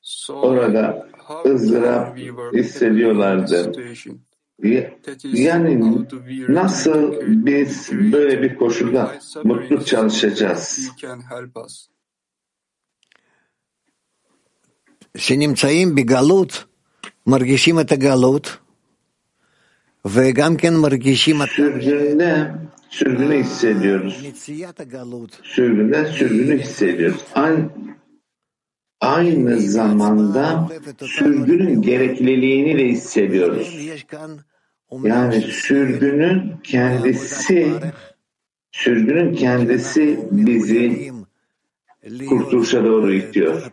Speaker 7: So
Speaker 12: orada
Speaker 7: how
Speaker 12: ızdırap
Speaker 7: can we work with
Speaker 12: hissediyorlardı.
Speaker 7: the situation?
Speaker 12: Ya-
Speaker 7: That is
Speaker 12: Yani
Speaker 7: how do we
Speaker 12: nasıl
Speaker 7: replicate
Speaker 12: biz
Speaker 7: the Creator
Speaker 12: böyle bir koşulda
Speaker 7: by suffering
Speaker 12: mutlu
Speaker 7: so
Speaker 12: çalışacağız?
Speaker 7: He can help us.
Speaker 3: שנמצאים בגלות, מרגישים את הגלות, וגם כן מרגישים את
Speaker 12: Sürgünde sürgünü hissediyoruz. Sürgünden sürgünü hissediyoruz. Aynı, aynı zamanda sürgünün gerekliliğini de hissediyoruz. Yani sürgünün kendisi sürgünün kendisi bizi kurtuluşa doğru itiyor.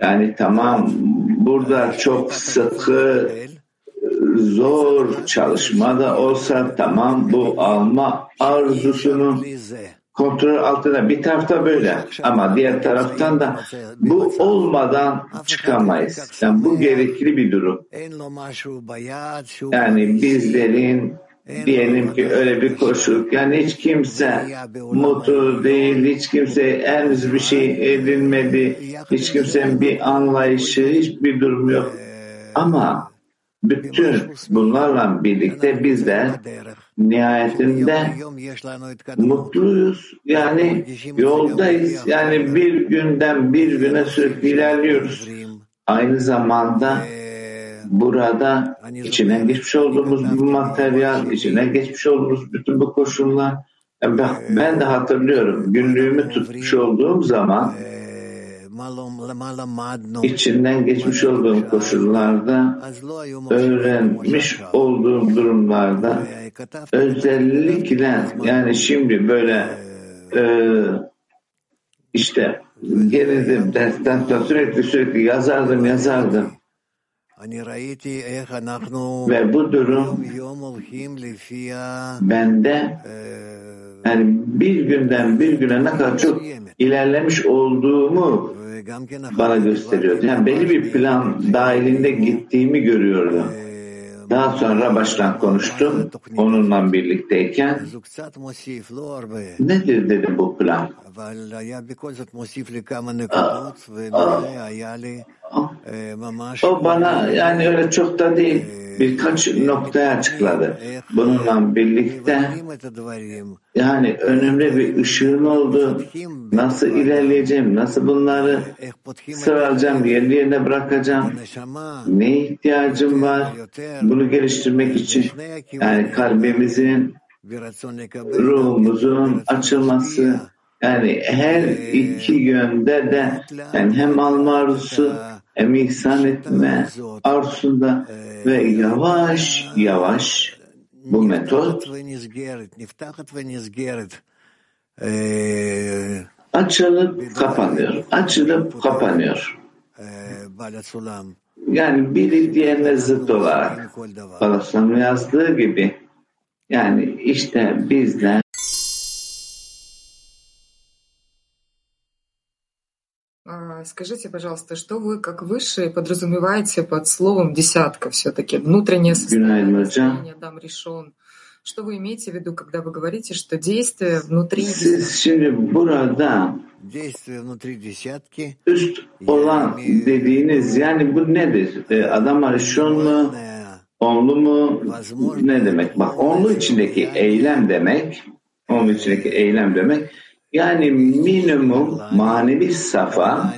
Speaker 12: Yani tamam burada çok sıkı zor çalışma da olsa tamam bu alma arzusunun kontrol altında bir tarafta böyle ama diğer taraftan da bu olmadan çıkamayız. Yani bu gerekli bir durum. Yani bizlerin diyelim ki öyle bir koşul yani hiç kimse mutlu değil hiç kimse henüz bir şey edinmedi hiç kimsenin bir anlayışı hiçbir durum yok ama bütün bunlarla birlikte bizler nihayetinde mutluyuz. Yani yoldayız. Yani bir günden bir güne sürekli ilerliyoruz. Aynı zamanda burada içinden geçmiş olduğumuz bu materyal, içinden geçmiş olduğumuz bütün bu koşullar ben de hatırlıyorum günlüğümü tutmuş olduğum zaman içinden geçmiş olduğum koşullarda öğrenmiş olduğum durumlarda özellikle yani şimdi böyle e, işte geridim dersten sürekli sürekli yazardım yazardım. Ve bu durum bende yani bir günden bir güne ne kadar çok ilerlemiş olduğumu bana gösteriyordu. Yani belli bir plan dahilinde gittiğimi görüyordum. Daha sonra baştan konuştum onunla birlikteyken. Nedir dedi bu plan? O bana yani öyle çok da değil birkaç noktaya açıkladı. Bununla birlikte yani önemli bir ışığın oldu. Nasıl ilerleyeceğim, nasıl bunları sıralacağım, yerli yerine bırakacağım, ne ihtiyacım var bunu geliştirmek için. Yani kalbimizin, ruhumuzun açılması, yani her iki yönde de yani hem alma arzusu ihsan etme arzusunda ve yavaş yavaş bu metot açılıp kapanıyor. Açılıp kapanıyor. Yani biri diğerine zıt olarak Balaslam yazdığı gibi yani işte bizler
Speaker 13: Скажите, пожалуйста, что вы, как высшие, подразумеваете под словом «десятка» все-таки? Внутреннее состояние, состояние Адам решен. Что вы имеете в виду, когда вы говорите, что действие внутри
Speaker 12: Siz şimdi burada üst olan dediğiniz yani bu nedir? Adam arışon mu? Onlu mu? Ne demek? Bak onlu içindeki eylem demek onlu içindeki eylem demek yani minimum manevi safa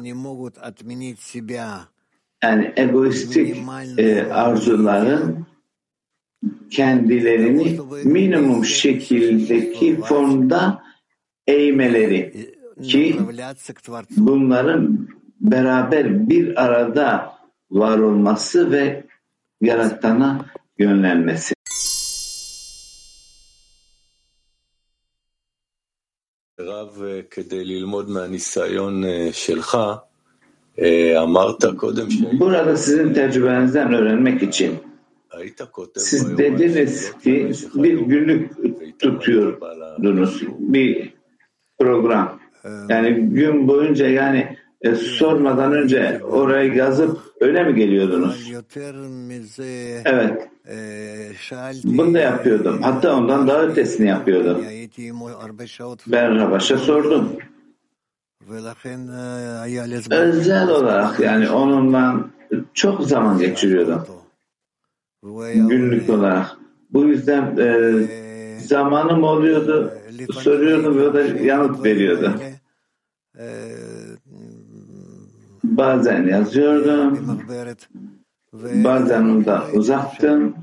Speaker 12: yani egoistik e, arzuların kendilerini minimum şekildeki formda eğmeleri ki bunların beraber bir arada var olması ve yaratana yönlenmesi. Burada sizin tecrübenizden öğrenmek için. siz dediniz ki bir günlük tutuyordunuz bir program. Yani gün boyunca yani e, sormadan önce oraya yazıp öyle mi geliyordunuz? Evet. Bunu da yapıyordum. Hatta ondan daha ötesini yapıyordum. Ben Rabaş'a sordum. Özel olarak yani onunla çok zaman geçiriyordum. Günlük olarak. Bu yüzden e, zamanım oluyordu. Soruyordum ve o da yanıt veriyordu. Bazen yazıyordum, bazen ondan uzaktım.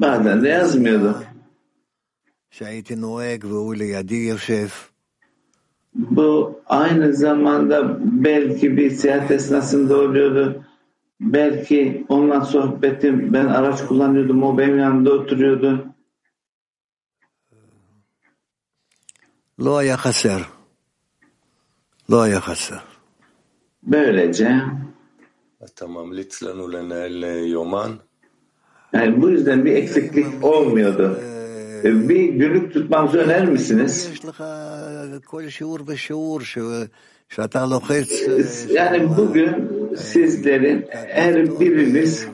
Speaker 12: Bazen de yazmıyordum. Bu aynı zamanda belki bir seyahat esnasında oluyordu. Belki onunla sohbetim, ben araç kullanıyordum, o benim yanımda oturuyordu.
Speaker 3: Lo ya haser.
Speaker 12: Böylece yani bu yüzden bir eksiklik olmuyordu. E, bir günlük tutmamızı öner misiniz? Yani bugün sizlerin her biriniz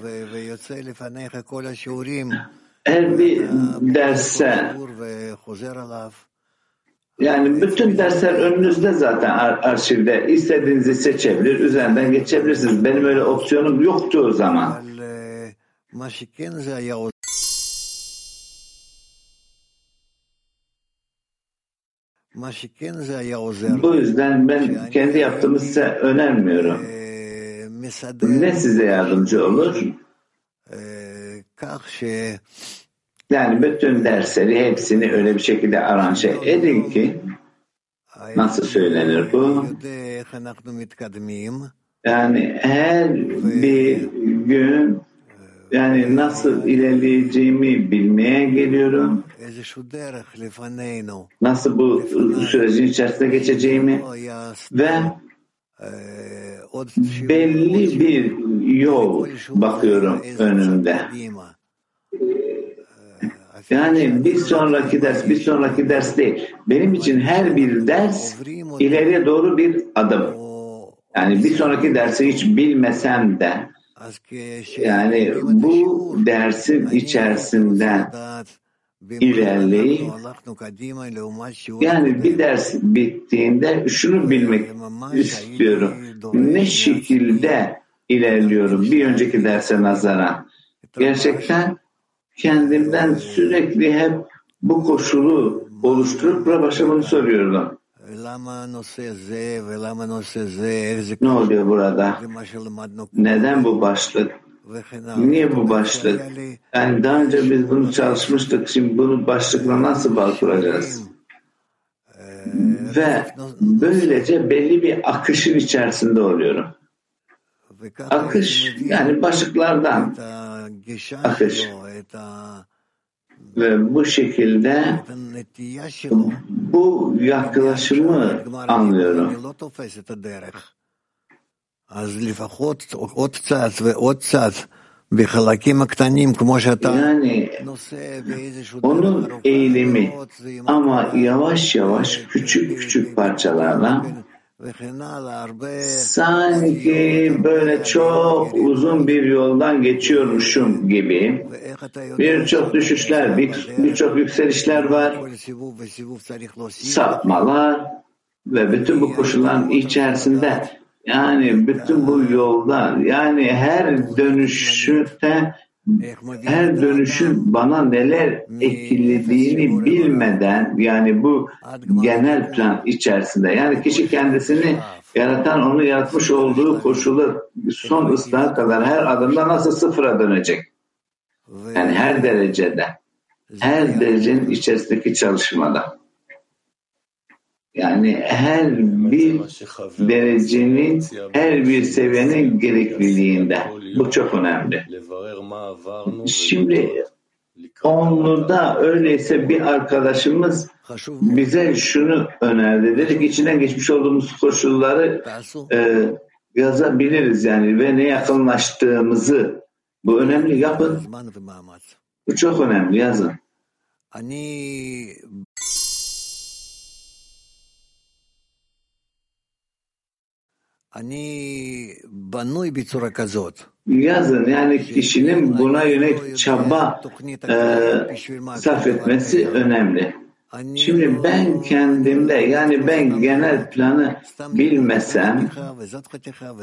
Speaker 12: her bir derse yani bütün dersler önünüzde zaten ar- arşivde. İstediğinizi seçebilir, üzerinden geçebilirsiniz. Benim öyle opsiyonum yoktu o zaman. Bu yüzden ben kendi yaptığımı size önermiyorum. Ne size yardımcı olur?
Speaker 3: Ee,
Speaker 12: yani bütün dersleri hepsini öyle bir şekilde aranje edin ki nasıl söylenir bu? Yani her bir gün yani nasıl ilerleyeceğimi bilmeye geliyorum. Nasıl bu sürecin içerisinde geçeceğimi ve belli bir yol bakıyorum önümde. Yani bir sonraki ders, bir sonraki ders değil. Benim için her bir ders ileriye doğru bir adım. Yani bir sonraki dersi hiç bilmesem de yani bu dersin içerisinden ilerleyip yani bir ders bittiğinde şunu bilmek istiyorum. Ne şekilde ilerliyorum bir önceki derse nazaran? Gerçekten kendimden sürekli hep bu koşulu oluşturup Rabaş'a bunu soruyordum. Ne oluyor burada? Neden bu başlık? Niye bu başlık? Yani daha önce biz bunu çalışmıştık. Şimdi bunu başlıkla nasıl bağ kuracağız? Ve böylece belli bir akışın içerisinde oluyorum. Akış yani başlıklardan
Speaker 3: ateş.
Speaker 12: Ve bu şekilde bu yaklaşımı anlıyorum. Yani onun eğilimi ama yavaş yavaş küçük küçük parçalarla sanki böyle çok uzun bir yoldan geçiyormuşum gibi. Birçok düşüşler, birçok yükselişler var, sapmalar ve bütün bu koşulların içerisinde yani bütün bu yolda yani her dönüşte her dönüşün bana neler etkilediğini bilmeden yani bu genel plan içerisinde yani kişi kendisini yaratan onu yaratmış olduğu koşulu son ıslaha kadar her adımda nasıl sıfıra dönecek? Yani her derecede her derecenin içerisindeki çalışmada. Yani her bir derecenin, her bir seviyenin gerekliliğinde. Bu çok önemli. Şimdi Onlu'da öyleyse bir arkadaşımız bize şunu önerdi. Dedik içinden geçmiş olduğumuz koşulları e, yazabiliriz yani ve ne yakınlaştığımızı. Bu önemli yapın. Bu çok önemli yazın. Yazın yani kişinin buna yönelik çaba e, sarf etmesi önemli. Şimdi ben kendimde yani ben genel planı bilmesem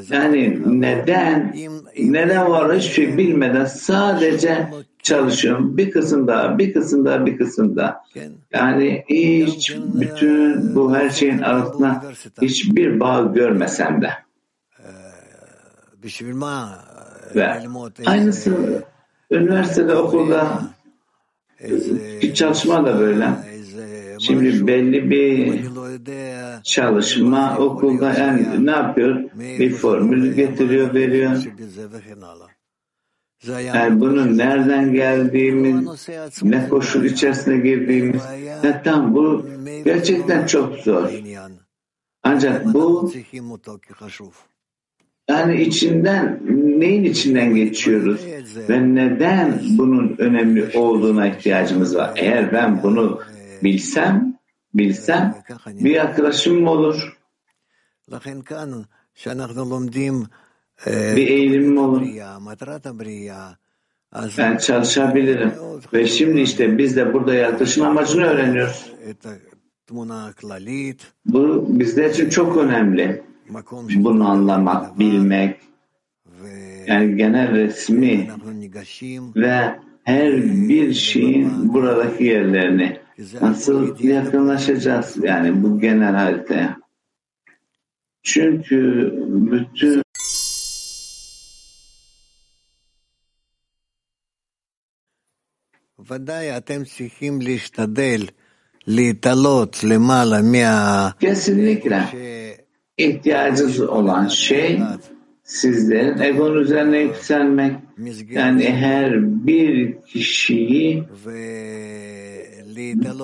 Speaker 12: yani neden neden var hiçbir şey bilmeden sadece çalışıyorum. Bir kısım daha, bir kısım daha, bir kısım daha. Yani hiç bütün bu her şeyin arasında hiçbir bağ görmesem de. Ve aynısı üniversitede, okulda çalışma da böyle. Şimdi belli bir çalışma okulda yani ne yapıyor? Bir formül getiriyor, veriyor. Yani bunun nereden geldiğimiz, ne koşul içerisine girdiğimiz, ne tam bu gerçekten çok zor. Ancak bu yani içinden neyin içinden geçiyoruz ve neden bunun önemli olduğuna ihtiyacımız var. Eğer ben bunu bilsem, bilsem bir yaklaşımım olur bir eğilimim olur. Ben çalışabilirim. Ve şimdi işte biz de burada yaratılışın amacını öğreniyoruz. Bu bizler için çok önemli. Bunu anlamak, bilmek. Yani genel resmi ve her bir şeyin buradaki yerlerini nasıl yakınlaşacağız yani bu genel haritaya. Çünkü bütün Kesinlikle ihtiyacınız olan şey sizlerin egonun üzerine yükselmek. Yani her bir kişiyi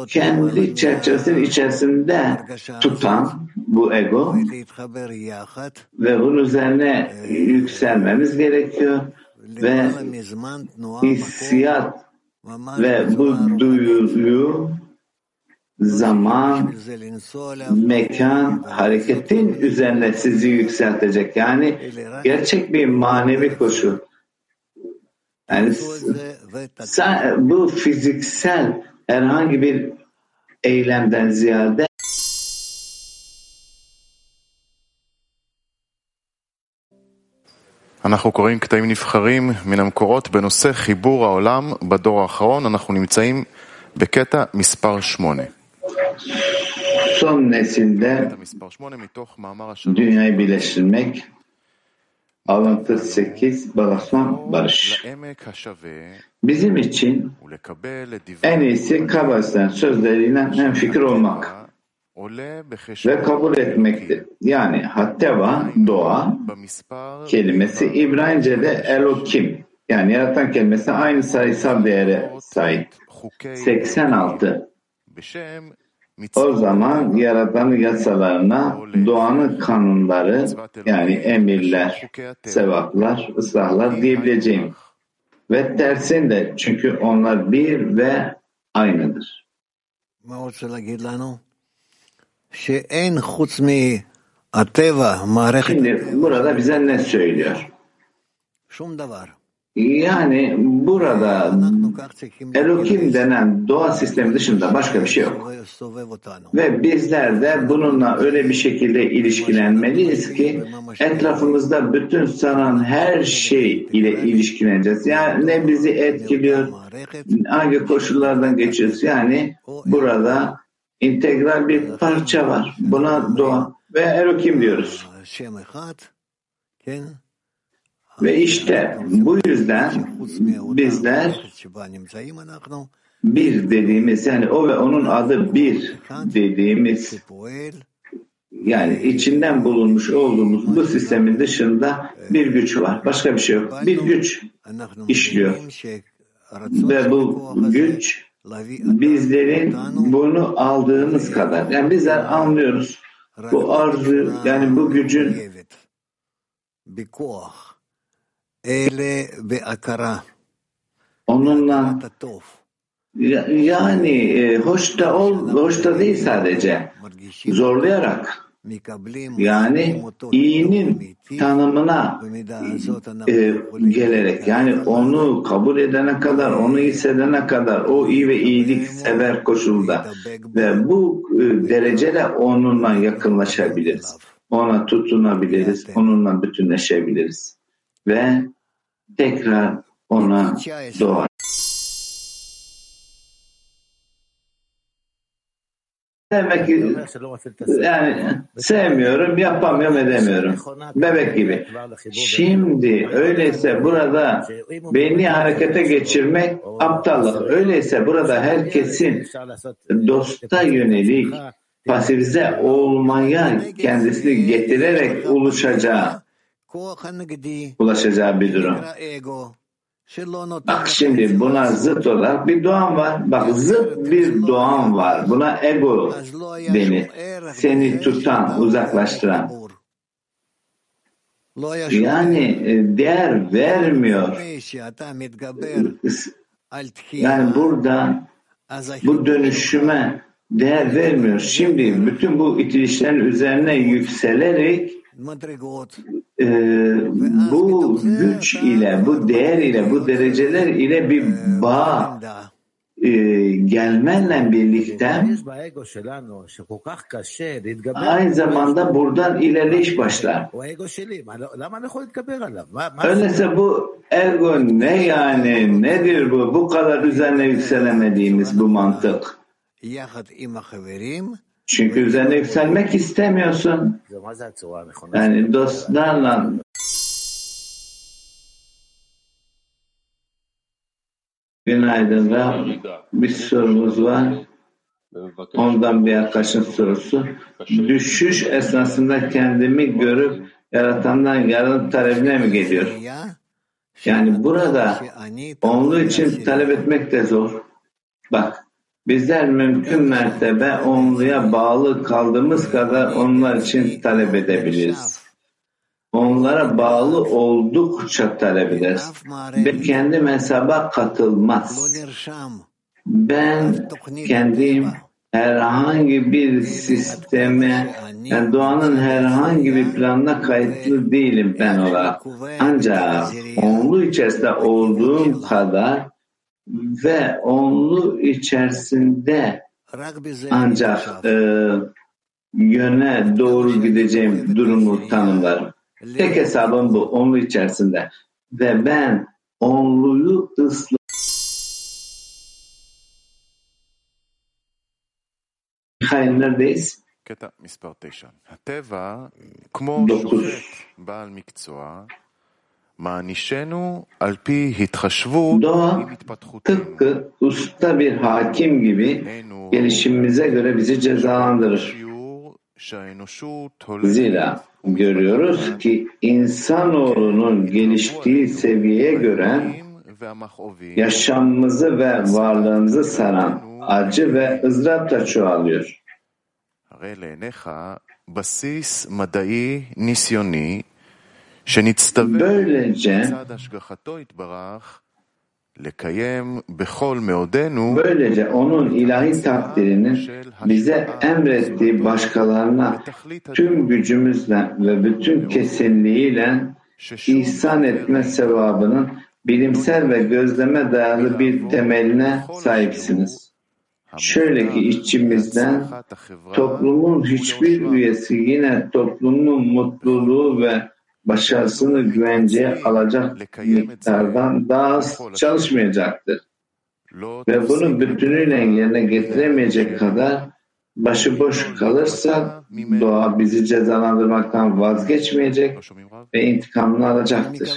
Speaker 12: kendi çerçevesinin içerisinde tutan bu ego ve bunun üzerine yükselmemiz gerekiyor ve hissiyat ve bu duyuyu zaman, mekan, hareketin üzerine sizi yükseltecek. Yani gerçek bir manevi koşu. Yani bu fiziksel herhangi bir eylemden ziyade
Speaker 2: אנחנו קוראים קטעים נבחרים מן המקורות בנושא חיבור העולם בדור האחרון. אנחנו נמצאים בקטע מספר 8.
Speaker 12: son nesilde dünyayı birleştirmek alıntı 8 Balason Barış. Bizim için en iyisi Kabbalis'ten sözleriyle hem fikir olmak ve kabul etmektir. Yani Hatteva, doğa kelimesi İbranice'de Elokim yani yaratan kelimesi aynı sayısal değere sahip. 86. O zaman yaratanın yasalarına doğanın kanunları yani emirler, sevaplar, ıslahlar diyebileceğim. Ve tersinde çünkü onlar bir ve aynıdır. Şimdi burada bize ne söylüyor? Yani burada Elokim denen doğa sistemi dışında başka bir şey yok. Ve bizler de bununla öyle bir şekilde ilişkilenmeliyiz ki etrafımızda bütün sanan her şey ile ilişkileneceğiz. Yani ne bizi etkiliyor, hangi koşullardan geçiyoruz. Yani burada integral bir parça var. Buna doğa ve Elokim diyoruz. Ve işte bu yüzden bizler bir dediğimiz yani o ve onun adı bir dediğimiz yani içinden bulunmuş olduğumuz bu sistemin dışında bir güç var. Başka bir şey yok. Bir güç işliyor. Ve bu güç bizlerin bunu aldığımız kadar. Yani bizler anlıyoruz. Bu arzu yani bu gücün onunla yani e, hoş da ol, hoş da değil sadece. Zorlayarak yani iyinin tanımına e, gelerek yani onu kabul edene kadar onu hissedene kadar o iyi ve iyilik sever koşulda ve bu e, dereceyle onunla yakınlaşabiliriz. Ona tutunabiliriz. Onunla bütünleşebiliriz. Ve tekrar ona doğar. Demek ki yani sevmiyorum, yapamıyorum, edemiyorum. Bebek gibi. Şimdi öyleyse burada beyni harekete geçirmek aptallık. Öyleyse burada herkesin dosta yönelik pasifize olmaya kendisini getirerek ulaşacağı ulaşacağı bir durum. Bak şimdi buna zıt olarak bir doğan var. Bak zıt bir doğan var. Buna ego denir. Seni tutan, uzaklaştıran. Yani değer vermiyor. Yani burada bu dönüşüme değer vermiyor. Şimdi bütün bu itilişlerin üzerine yükselerek e, bu güç ile, bu değer ile, bu dereceler ile bir bağ e, gelmenle birlikte aynı zamanda buradan ilerleyiş başlar. Öyleyse bu ego ne yani nedir bu? Bu kadar üzerine yükselemediğimiz bu mantık. Çünkü üzerine yükselmek istemiyorsun. Yani dostlarla Günaydın Rab. Bir sorumuz var. Ondan bir arkadaşın sorusu. Düşüş esnasında kendimi görüp yaratandan yardım talebine mi geliyor? Yani burada onlu için talep etmek de zor. Bak bizler mümkün mertebe onluya bağlı kaldığımız kadar onlar için talep edebiliriz. Onlara bağlı oldukça talep ederiz. Ben kendim hesaba katılmaz. Ben kendim herhangi bir sisteme, yani doğanın herhangi bir planına kayıtlı değilim ben olarak. Ancak onlu içerisinde olduğum kadar ve onlu içerisinde ancak e, yöne doğru gideceğim durumu tanımlarım. Tek hesabım bu onlu içerisinde ve ben onluyu ıslah Hayır neredeyiz?
Speaker 2: Dokuz.
Speaker 12: Doğa tıpkı usta bir hakim gibi gelişimimize göre bizi cezalandırır. Zira görüyoruz ki insanoğlunun geliştiği seviyeye göre yaşamımızı ve varlığımızı saran acı ve ızdırap da çoğalıyor. Böylece Böylece onun ilahi takdirinin bize emrettiği başkalarına tüm gücümüzle ve bütün kesinliğiyle ihsan etme sevabının bilimsel ve gözleme dayalı bir temeline sahipsiniz. Şöyle ki içimizden toplumun hiçbir üyesi yine toplumun mutluluğu ve başarısını güvenceye alacak miktardan daha az çalışmayacaktır. Ve bunu bütünüyle yerine getiremeyecek kadar başıboş kalırsa doğa bizi cezalandırmaktan vazgeçmeyecek ve intikamını alacaktır.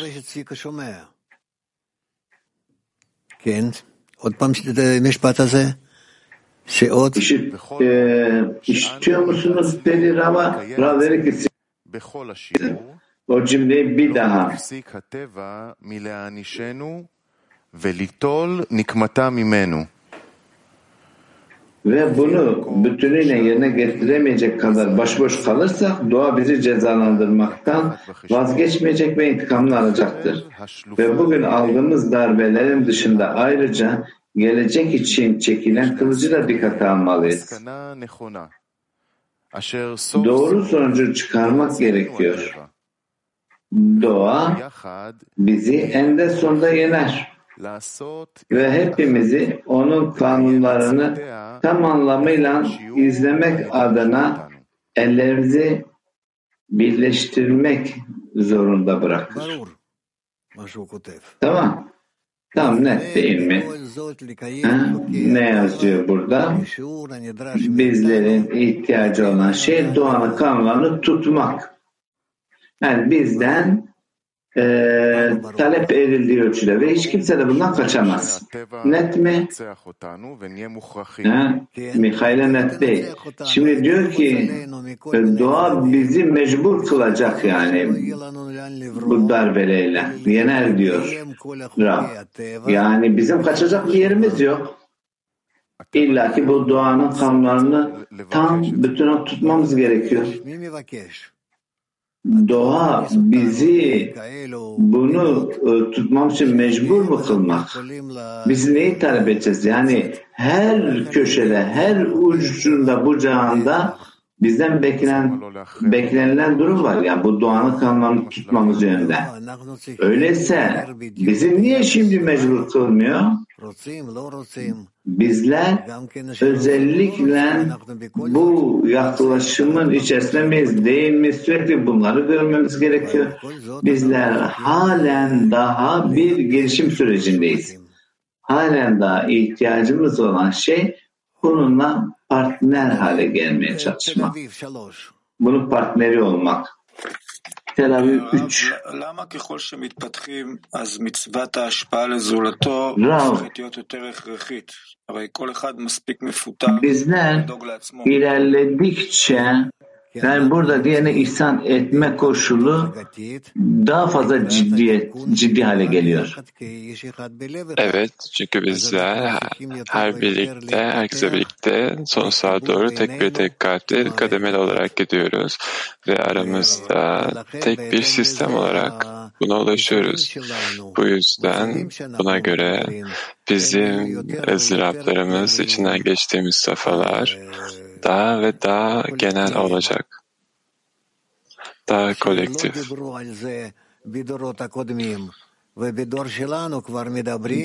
Speaker 12: İşit, e, işitiyor musunuz dedi Rama. Rav dedi ki o cümleyi bir daha. ve bunu bütünüyle yerine getiremeyecek kadar başboş kalırsak doğa bizi cezalandırmaktan vazgeçmeyecek ve intikamını alacaktır. Ve bugün aldığımız darbelerin dışında ayrıca gelecek için çekilen kılıcı da dikkate almalıyız. Doğru sonucu çıkarmak gerekiyor doğa bizi en eninde sonunda yener ve hepimizi onun kanunlarını tam anlamıyla izlemek adına ellerimizi birleştirmek zorunda bırakır. Tamam. Tam net değil mi? Ha? Ne yazıyor burada? Bizlerin ihtiyacı olan şey doğanın kanunlarını tutmak. Yani bizden e, talep edildiği ölçüde ve hiç kimse de bundan kaçamaz. Net mi? Ha? Mihail'e net değil. Şimdi diyor ki doğa bizi mecbur kılacak yani bu darbeleyle. Yener diyor Rab. Yani bizim kaçacak bir yerimiz yok. İlla ki bu doğanın kanunlarını tam bütüne tutmamız gerekiyor. Doğa bizi bunu e, tutmam için mecbur mu kılmak? Biz neyi talep edeceğiz? Yani her köşede, her ucunda, bucağında Bizden beklenen, beklenilen durum var. Yani bu doğanı kanunlarını tutmamız yönünde. Öyleyse bizim niye şimdi mecbur kılmıyor? Bizler özellikle bu yaklaşımın içerisinde miyiz değil mi sürekli bunları görmemiz gerekiyor. Bizler halen daha bir gelişim sürecindeyiz. Halen daha ihtiyacımız olan şey bununla partner hale gelmeye çalışmak. Bunun partneri olmak. תל אביב איץ'. למה ככל שמתפתחים,
Speaker 14: אז מצוות ההשפעה לזולתו הופכת להיות יותר הכרחית? הרי כל אחד מספיק מפותח לדאוג לעצמו.
Speaker 12: Yani burada diğerine ihsan etme koşulu daha fazla ciddiyet, ciddi hale geliyor.
Speaker 15: Evet, çünkü bizler her birlikte, herkese birlikte sonsuza doğru tek bir tek kalpte kademeli olarak gidiyoruz ve aramızda tek bir sistem olarak buna ulaşıyoruz. Bu yüzden buna göre bizim ızdıraplarımız, içinden geçtiğimiz safhalar daha ve daha genel olacak. Daha kolektif.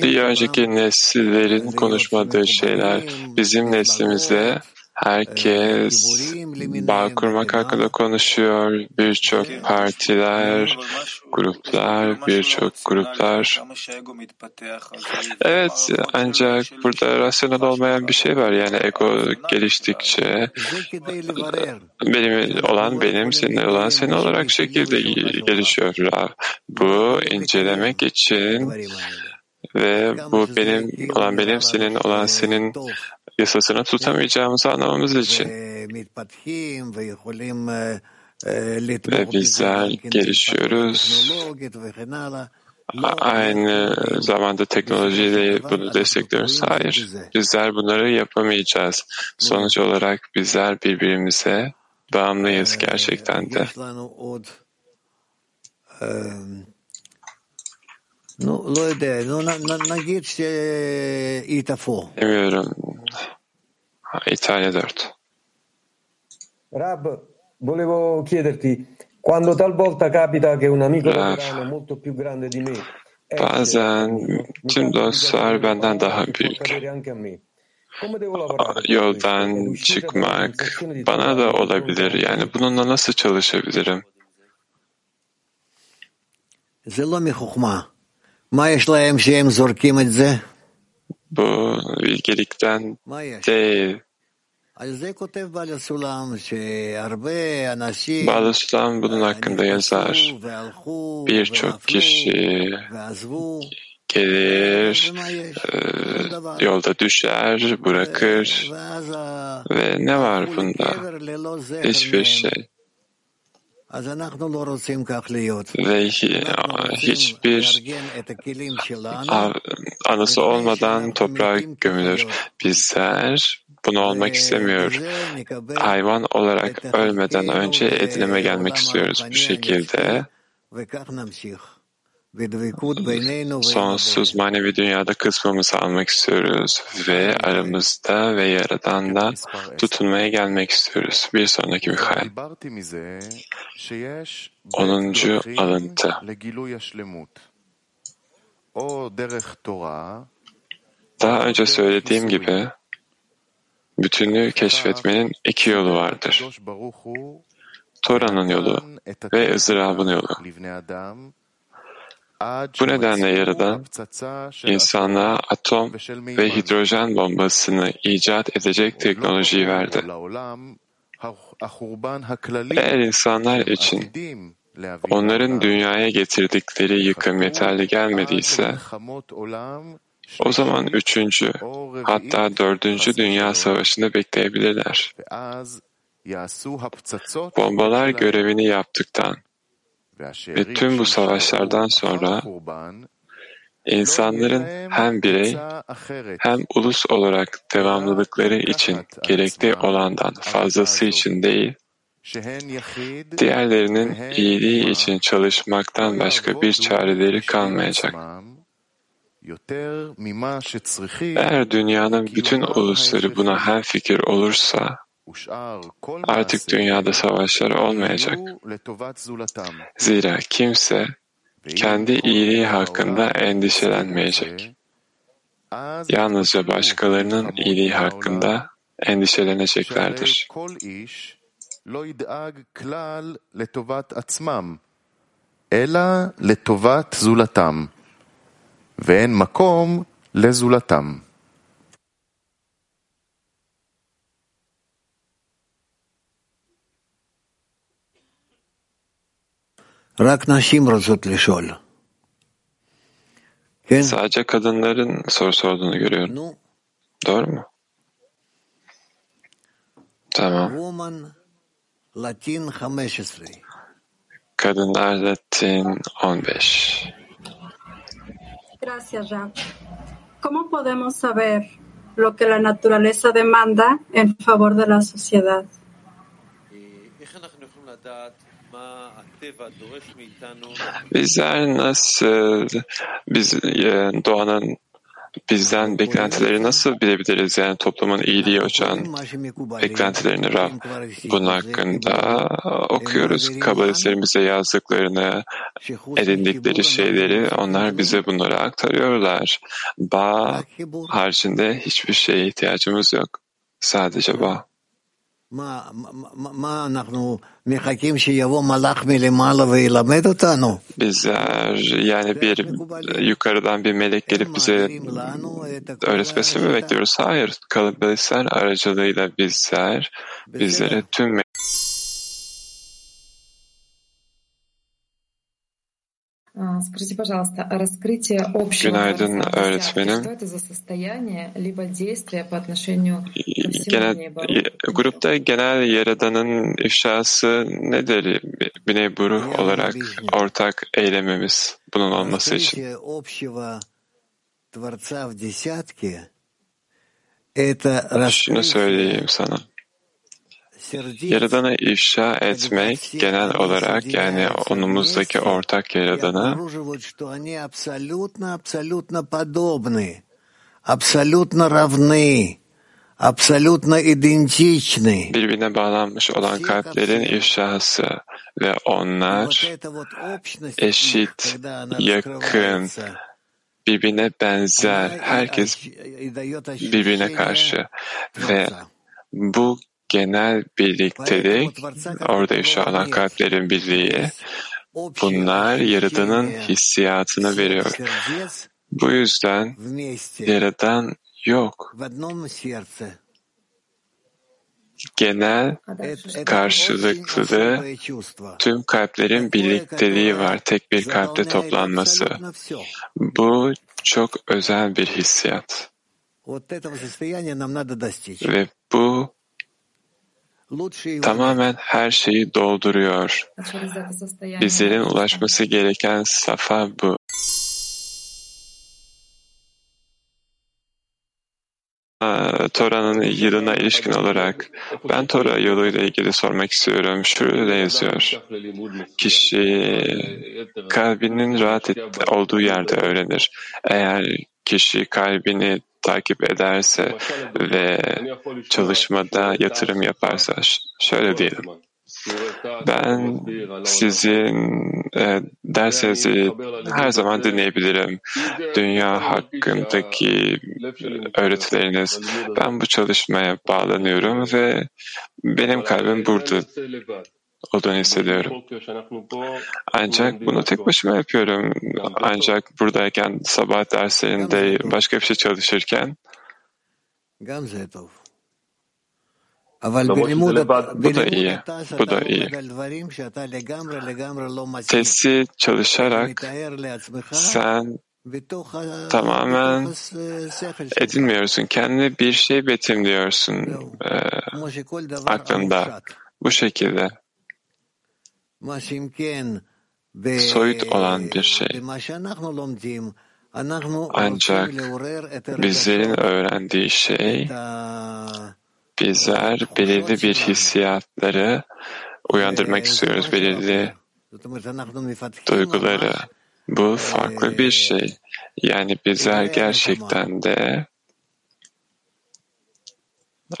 Speaker 15: Bir önceki nesillerin konuşmadığı şeyler bizim neslimizde herkes bağ kurmak hakkında konuşuyor. Birçok partiler, gruplar, birçok gruplar. Evet, ancak burada rasyonel olmayan bir şey var. Yani ego geliştikçe benim olan benim, senin olan senin olarak şekilde gelişiyor. Bu incelemek için ve bu benim olan benim, senin olan senin yasasını tutamayacağımızı anlamamız için. Ve bizler gelişiyoruz. Aynı zamanda teknolojiyle bunu destekliyoruz. Hayır. Bizler bunları yapamayacağız. Sonuç olarak bizler birbirimize bağımlıyız gerçekten de. Bilmiyorum. Italia 4.
Speaker 6: Rab, volevo chiederti, quando talvolta capita che un amico
Speaker 15: Rab,
Speaker 6: molto più grande di me
Speaker 15: bazen tüm dostlar benden daha büyük. Yoldan çıkmak bana da olabilir. Yani bununla nasıl çalışabilirim? Bu bilgelikten değil. Bağlısulam bunun hakkında yazar. Birçok kişi gelir, e, yolda düşer, bırakır ve ne var bunda? Hiçbir şey. Ve hiçbir anısı olmadan toprağa gömülür. Bizler bunu olmak istemiyor. Hayvan olarak ölmeden önce edinime gelmek istiyoruz. Bu şekilde sonsuz manevi dünyada kısmımızı almak istiyoruz ve aramızda ve Yaradan'da tutunmaya gelmek istiyoruz. Bir sonraki Mihail. 10. alıntı. Daha önce söylediğim gibi bütünlüğü keşfetmenin iki yolu vardır. Tora'nın yolu ve ızdırabın yolu. Bu nedenle Yaradan insanlığa atom ve hidrojen bombasını icat edecek teknolojiyi verdi. Eğer insanlar için onların dünyaya getirdikleri yıkım yeterli gelmediyse, o zaman üçüncü, hatta dördüncü Dünya Savaşı'nı bekleyebilirler. Bombalar görevini yaptıktan ve tüm bu savaşlardan sonra insanların hem birey hem ulus olarak devamlılıkları için gerekli olandan fazlası için değil, diğerlerinin iyiliği için çalışmaktan başka bir çareleri kalmayacak. Eğer dünyanın bütün ulusları buna hemfikir olursa, Artık dünyada savaşlar olmayacak. Zira kimse kendi iyiliği hakkında endişelenmeyecek. Yalnızca başkalarının iyiliği hakkında endişeleneceklerdir.
Speaker 2: אלא לטובת זולתם, ואין מקום לזולתם.
Speaker 15: Sadece kadınların soru sorduğunu görüyorum. Doğru mu? Tamam.
Speaker 3: Woman Latin 15.
Speaker 15: Kadınlar Latin 15.
Speaker 16: Gracias, Rab. ¿Cómo podemos saber lo que la naturaleza demanda en favor de la sociedad?
Speaker 15: Bizler nasıl, biz e, doğanın bizden beklentileri nasıl bilebiliriz? Yani toplumun iyiliği açan beklentilerini Rab. Bunun hakkında okuyoruz. Kabalistlerin bize yazdıklarını, edindikleri şeyleri onlar bize bunları aktarıyorlar. Bağ haricinde hiçbir şeye ihtiyacımız yok. Sadece bağ. Bizler yani bir yukarıdan bir melek gelip bize öğretmesini mi bekliyoruz? Hayır. Kabalistler aracılığıyla bizler bizlere tüm Günaydın öğretmenim. Genel, grupta genel yaradanın ifşası nedir? Biney Buruh olarak ortak eylememiz bunun olması için. Şunu söyleyeyim sana. Yaradan'ı ifşa etmek genel olarak yani onumuzdaki ortak
Speaker 3: Yaradan'a
Speaker 15: birbirine bağlanmış olan kalplerin ifşası ve onlar eşit, yakın, birbirine benzer, herkes birbirine karşı ve bu genel birliktelik, orada ifşa olan kalplerin birliği, bunlar Yaradan'ın hissiyatını veriyor. Bu yüzden Yaradan yok. Genel karşılıklı tüm kalplerin birlikteliği var. Tek bir kalpte toplanması. Bu çok özel bir hissiyat. Ve bu tamamen her şeyi dolduruyor. Bizlerin ulaşması gereken safa bu. Ee, Tora'nın yılına ilişkin olarak ben Tora yoluyla ilgili sormak istiyorum. Şurada yazıyor. Kişi kalbinin rahat olduğu yerde öğrenir. Eğer kişi kalbini takip ederse ve çalışmada yatırım yaparsa şöyle diyelim. Ben sizin e, dersinizi her zaman dinleyebilirim. Dünya hakkındaki öğretileriniz. Ben bu çalışmaya bağlanıyorum ve benim kalbim burada olduğunu hissediyorum. Ancak bunu tek başıma yapıyorum. Ancak buradayken sabah derslerinde başka bir şey çalışırken bu da iyi. Bu da iyi. Testi çalışarak sen tamamen edinmiyorsun. Kendine bir şey betimliyorsun e, aklında. Bu şekilde soyut olan bir şey. Ancak bizlerin öğrendiği şey bizler belirli bir hissiyatları uyandırmak istiyoruz, belirli duyguları. Bu farklı bir şey. Yani bizler gerçekten de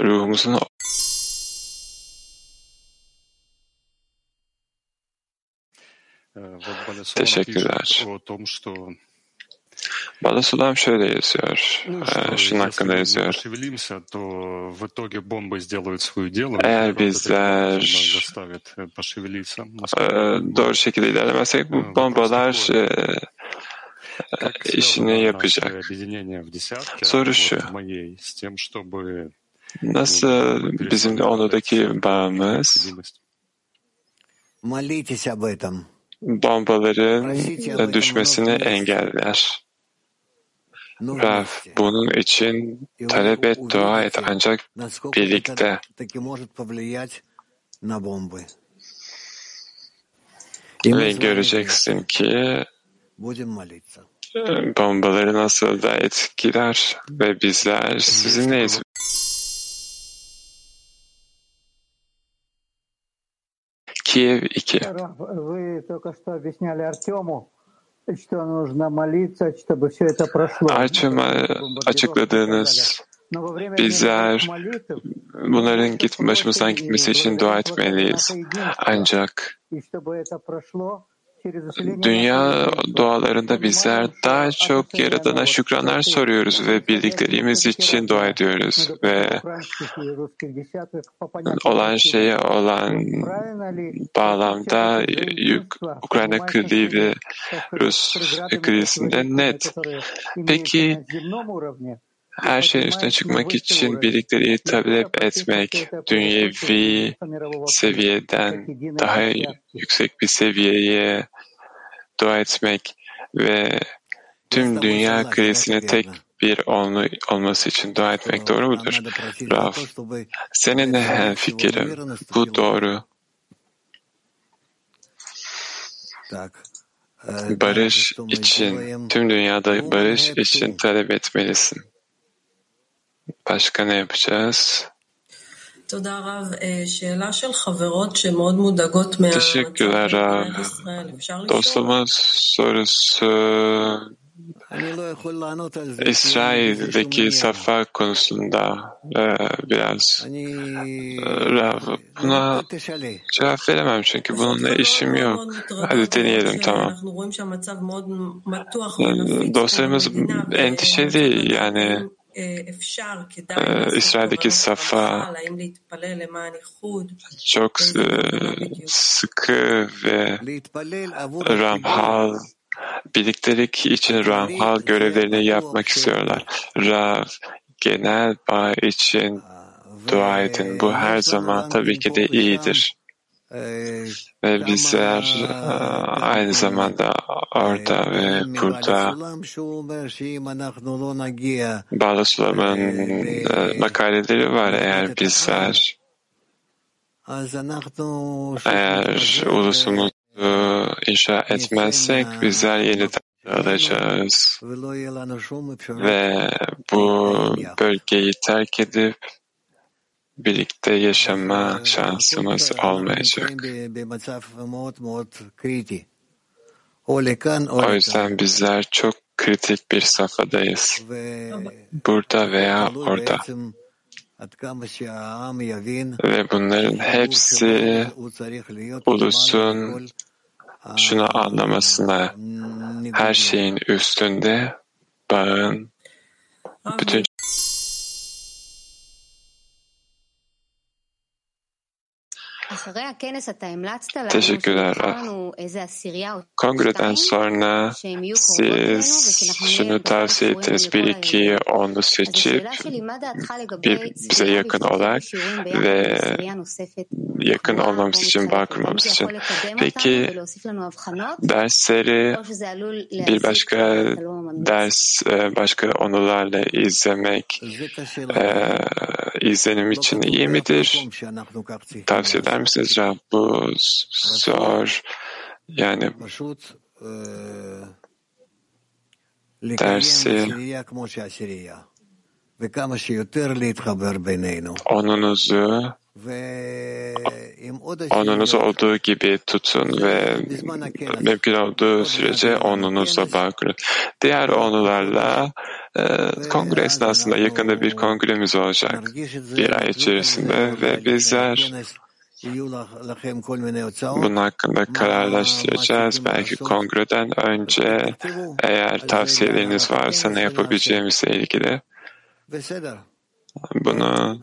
Speaker 15: ruhumuzun Teşekkürler. Balasulam şöyle yazıyor, şunun hakkında yazıyor. Eğer bizler doğru şekilde ilerlemezsek bu bombalar işini yapacak. Soru şu, nasıl bizim de onudaki bağımız bombaların düşmesini engeller? Rav, bunun için talep et, dua et ancak birlikte. Ve göreceksin ki bombaları nasıl da etkiler ve bizler sizinleyiz. Kiev 2 Artyom'a açıkladığınız bizler bunların git, başımızdan gitmesi için dua etmeliyiz. Ancak dünya dualarında bizler daha çok Yaradan'a şükranlar soruyoruz ve bildiklerimiz için dua ediyoruz ve olan şeye olan bağlamda Ukrayna krizi ve Rus krizinde net. Peki her şeyin üstüne çıkmak için birlikleri talep etmek, dünyevi seviyeden daha yüksek bir seviyeye dua etmek ve tüm dünya krizine tek bir olması için dua etmek doğru mudur? Rav, seninle hemfikirim. Bu doğru. Barış için, tüm dünyada barış için talep etmelisin. Başka ne yapacağız? Teşekkürler Rav. Dostumuz sorusu İsrail'deki safa konusunda biraz Rav, buna cevap veremem çünkü bununla işim yok. Hadi deneyelim tamam. Dostlarımız endişeli yani İsrail'deki safa çok sıkı ve Ramhal birliktelik için Ramhal görevlerini yapmak istiyorlar. Rav genel bağ için dua edin. Bu her zaman tabii ki de iyidir. Bizler aynı zamanda orada ve burada Bağlı Sulam'ın makaleleri var eğer bizler eğer ulusumuzu inşa etmezsek bizler yeniden alacağız. Ve bu bölgeyi terk edip birlikte yaşama şansımız olmayacak. O yüzden bizler çok kritik bir safhadayız. Burada veya orada. Ve bunların hepsi ulusun şunu anlamasına her şeyin üstünde bağın. Bütün Teşekkürler. Kongreden sonra siz şunu tavsiye ettiniz. Bir iki onu seçip bir, bize yakın olarak ve yakın olmamız için, bağ kurmamız için. Peki dersleri bir başka ders, başka onularla izlemek e, izlenim için iyi midir? Tavsiye eder misiniz Rab? Bu zor. Yani dersi onunuzu onunuzu olduğu gibi tutun ve mümkün olduğu sürece onunuzla bağ kurun. Diğer onularla e, kongre esnasında yakında bir kongremiz olacak bir ay içerisinde ve bizler Bunun hakkında kararlaştıracağız. Belki kongreden önce eğer tavsiyeleriniz varsa ne yapabileceğimizle ilgili bunu